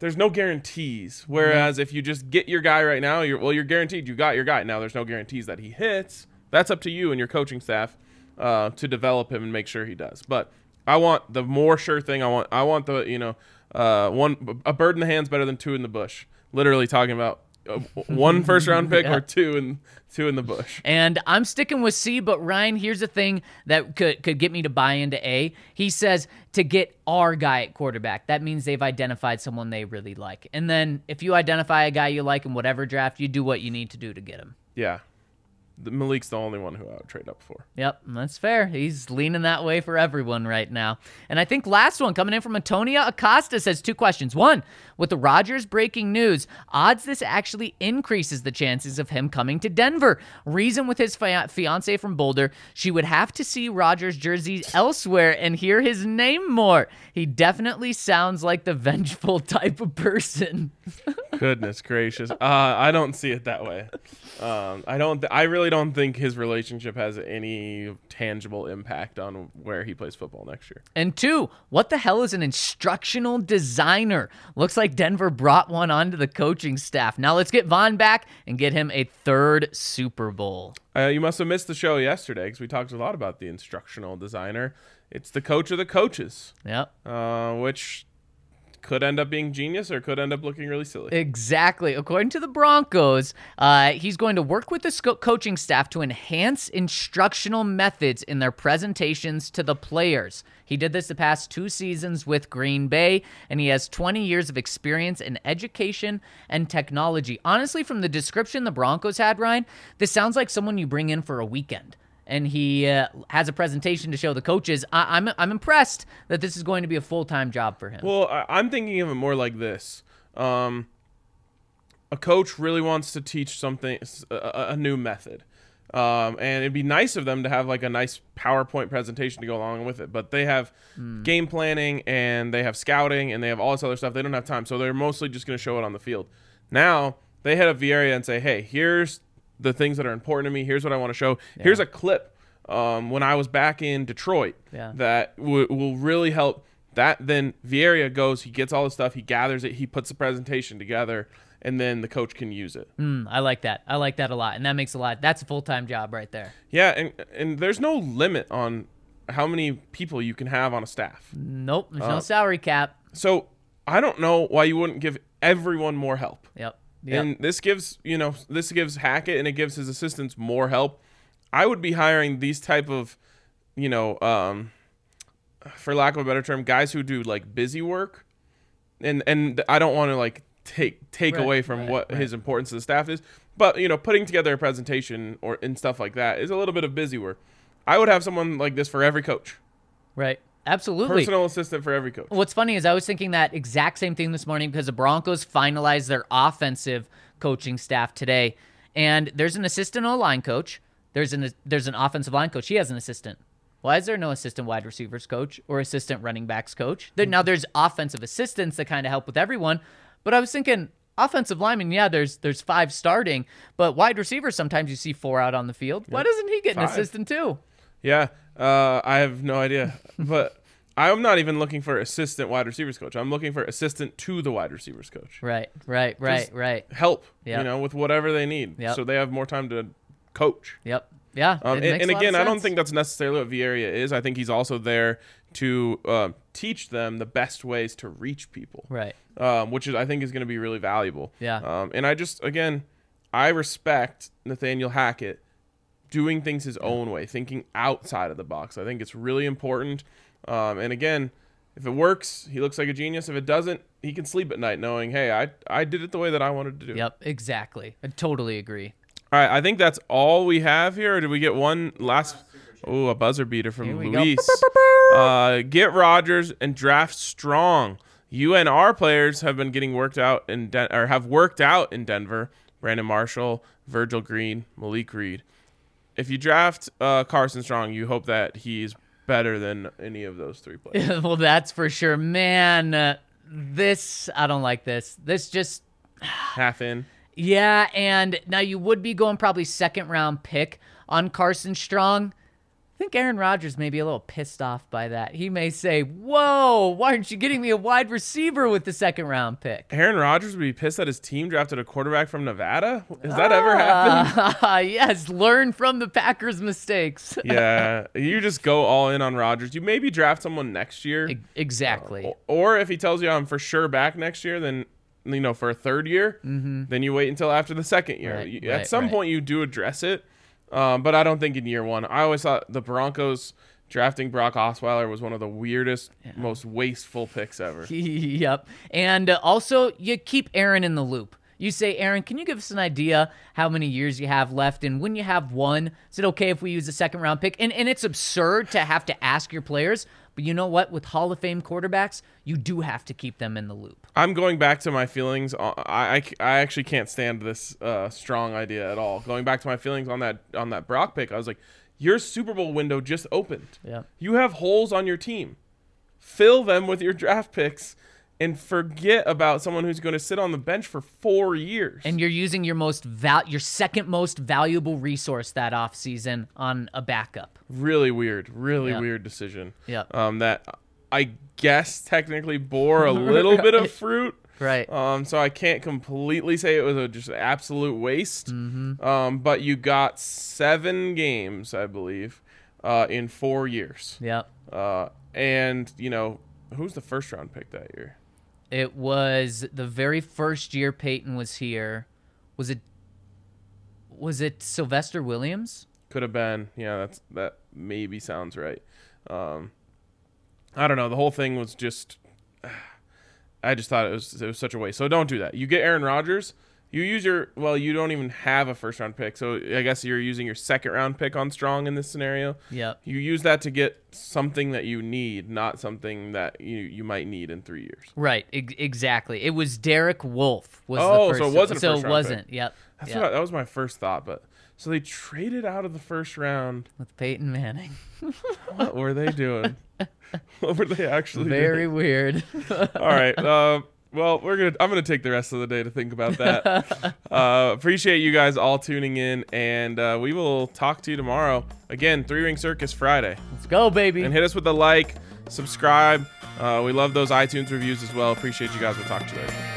there's no guarantees. Whereas if you just get your guy right now you're well you're guaranteed you got your guy. Now there's no guarantees that he hits. That's up to you and your coaching staff uh, to develop him and make sure he does. But i want the more sure thing. I want i want the you know uh, one a bird in the hand's better than two in the bush literally talking about uh, one first round pick *laughs* Yeah. or two in two in the bush And I'm sticking with C, but Ryan, here's the thing that could could get me to buy into A. He says to get our guy at quarterback. That means they've identified someone they really like. And then if you identify a guy you like in whatever draft, you do what you need to do to get him. yeah malik's the only one who i would trade up for Yep, that's fair. He's leaning that way for everyone right now. And I think last one coming in from Antonia Acosta says two questions. One, with the Rodgers breaking news, odds this actually increases the chances of him coming to Denver. Reason with his fia- fiance from Boulder, she would have to see Rodgers jerseys elsewhere and hear his name more. He definitely sounds like the *laughs* vengeful type of person. Goodness gracious. Uh, I don't see it that way. Um, I don't. Th- I really don't think his relationship has any tangible impact on where he plays football next year. And two, what the hell is an instructional designer? Looks like Denver brought one onto the coaching staff. Now let's get Von back and get him a third Super Bowl. Uh, you must have missed the show yesterday because we talked a lot about the instructional designer. It's the coach of the coaches, Yep. uh, which could end up being genius or could end up looking really silly. Exactly. According to the Broncos, uh, he's going to work with the sco- coaching staff to enhance instructional methods in their presentations to the players. He did this the past two seasons with Green Bay, and he has 20 years of experience in education and technology. Honestly, from the description the Broncos had, Ryan, this sounds like someone you bring in for a weekend. And he uh, has a presentation to show the coaches. I- I'm I'm impressed that this is going to be a full time job for him. Well, I, I'm thinking of it more like this. Um, a coach really wants to teach something, a, a- new method. Um, and it'd be nice of them to have like a nice PowerPoint presentation to go along with it. But they have game planning and they have scouting and they have all this other stuff. They don't have time. So they're mostly just going to show it on the field. Now they hit up Vieira and say, hey, here's the things that are important to me. Here's what I want to show. Here's a clip um, when I was back in Detroit Yeah. that w- will really help. That then Vieira goes, he gets all the stuff, he gathers it, he puts the presentation together, and then the coach can use it. Mm, I like that. I like that a lot, and that makes a lot. That's a full time job right there. Yeah, and and there's no limit on how many people you can have on a staff. Nope, there's Uh, no salary cap. So I don't know why you wouldn't give everyone more help. Yep. And this gives you know this gives Hackett and it gives his assistants more help. I would be hiring these type of, you know, um, for lack of a better term, guys who do like busy work, and and I don't want to like take take Right, away from right, what right. his importance to the staff is, but you know, putting together a presentation or and stuff like that is a little bit of busy work. I would have someone like this for every coach, right. Absolutely. personal assistant for every coach. What's funny is I was thinking that exact same thing this morning because the Broncos finalized their offensive coaching staff today, and there's an assistant O line coach. There's an there's an offensive line coach. He has an assistant. Why is there no assistant wide receivers coach or assistant running backs coach? Now hmm. there's offensive assistants that kind of help with everyone, but I was thinking offensive lineman. Yeah, there's there's five starting, but wide receivers sometimes you see four out on the field. Why doesn't he get an assistant too? Yeah, uh, I have no idea, *laughs* but I'm not even looking for assistant wide receivers coach. I'm looking for assistant to the wide receivers coach. Right, right, right, Just- right. Help, Yep. you know, with whatever they need, Yep. so they have more time to coach. Yep. Yeah. Um, and and a lot of again, I don't think that's necessarily what Vieira is. I think he's also there to uh, teach them the best ways to reach people, Right. um, which is I think is going to be really valuable. Yeah. Um, and I just again, I respect Nathaniel Hackett doing things his own way, thinking outside of the box. I think it's really important. Um, and again, if it works, he looks like a genius. If it doesn't, he can sleep at night knowing, hey, I I did it the way that I wanted to do. it. Yep. Exactly. I totally agree. All right, I think that's all we have here. Or did we get one last? Oh, a buzzer beater from Here we go. Luis. Uh, get Rodgers and draft strong. UNR players have been getting worked out in Den- or have worked out in Denver. Brandon Marshall, Virgil Green, Malik Reed. If you draft uh, Carson Strong, you hope that he's better than any of those three players. *laughs* well, that's for sure. Man, uh, this, I don't like this. This just, *sighs* Half in. yeah. And now you would be going probably second round pick on Carson Strong. I think Aaron Rodgers may be a little pissed off by that. He may say, Whoa, why aren't you getting me a wide receiver with the second round pick? Aaron Rodgers would be pissed that his team drafted a quarterback from Nevada. Has that ever happened? Ah, *laughs* yes, learn from the Packers' mistakes. *laughs* yeah, you just go all in on Rodgers. You maybe draft someone next year, exactly. O- or if he tells you I'm for sure back next year, then you know for a third year, then you wait until after the second year. Right, You- right, At some right. point, you do address it, um, but I don't think in year one. I always thought the Broncos drafting Brock Osweiler was one of the weirdest, most wasteful picks ever. *laughs* yep. And uh, also, you keep Aaron in the loop. You say, Aaron, can you give us an idea how many years you have left? And when you have one, is it okay if we use a second round pick? And, and it's absurd to have to ask your players, but you know what? With Hall of Fame quarterbacks, you do have to keep them in the loop. I'm going back to my feelings. on- I, I, I actually can't stand this uh, strong idea at all. Going back to my feelings on that on that Brock pick, I was like, your Super Bowl window just opened. Yeah. You have holes on your team. Fill them with your draft picks and forget about someone who's going to sit on the bench for four years. And you're using your most val- your second most valuable resource that offseason on a backup. really weird, really Yeah. weird decision. Yeah. Um, that I guess technically bore a little bit of *laughs* fruit. Right. Um, so I can't completely say it was a just an absolute waste. Mm-hmm. Um, but you got seven games, I believe, uh, in four years. Yep. Uh, and you know who's the first round pick that year? It was the very first year Peyton was here. Was it? Was it Sylvester Williams? Could have been. Yeah, that's that maybe sounds right. Um, I don't know. The whole thing was just. *sighs* I just thought it was it was such a waste. So don't do that. You get Aaron Rodgers. You use your well. You don't even have a first round pick. So I guess you're using your second round pick on Strong in this scenario. Yeah. You use that to get something that you need, not something that you you might need in three years. Right. Ex- exactly. It was Derek Wolfe. Was Oh, the so it first, wasn't So it wasn't. pick. Yep. That's Yep. what that was my first thought. But so they traded out of the first round. With Peyton Manning. *laughs* What were they doing? *laughs* what were they actually doing? Very weird. *laughs* All right. Uh, well, we're gonna. I'm gonna take the rest of the day to think about that. *laughs* uh, appreciate you guys all tuning in, and uh, we will talk to you tomorrow. Again, Three Ring Circus Friday, Let's go, baby. and hit us with a like, subscribe. Uh, we love those iTunes reviews as well. Appreciate you guys. We'll talk to you later.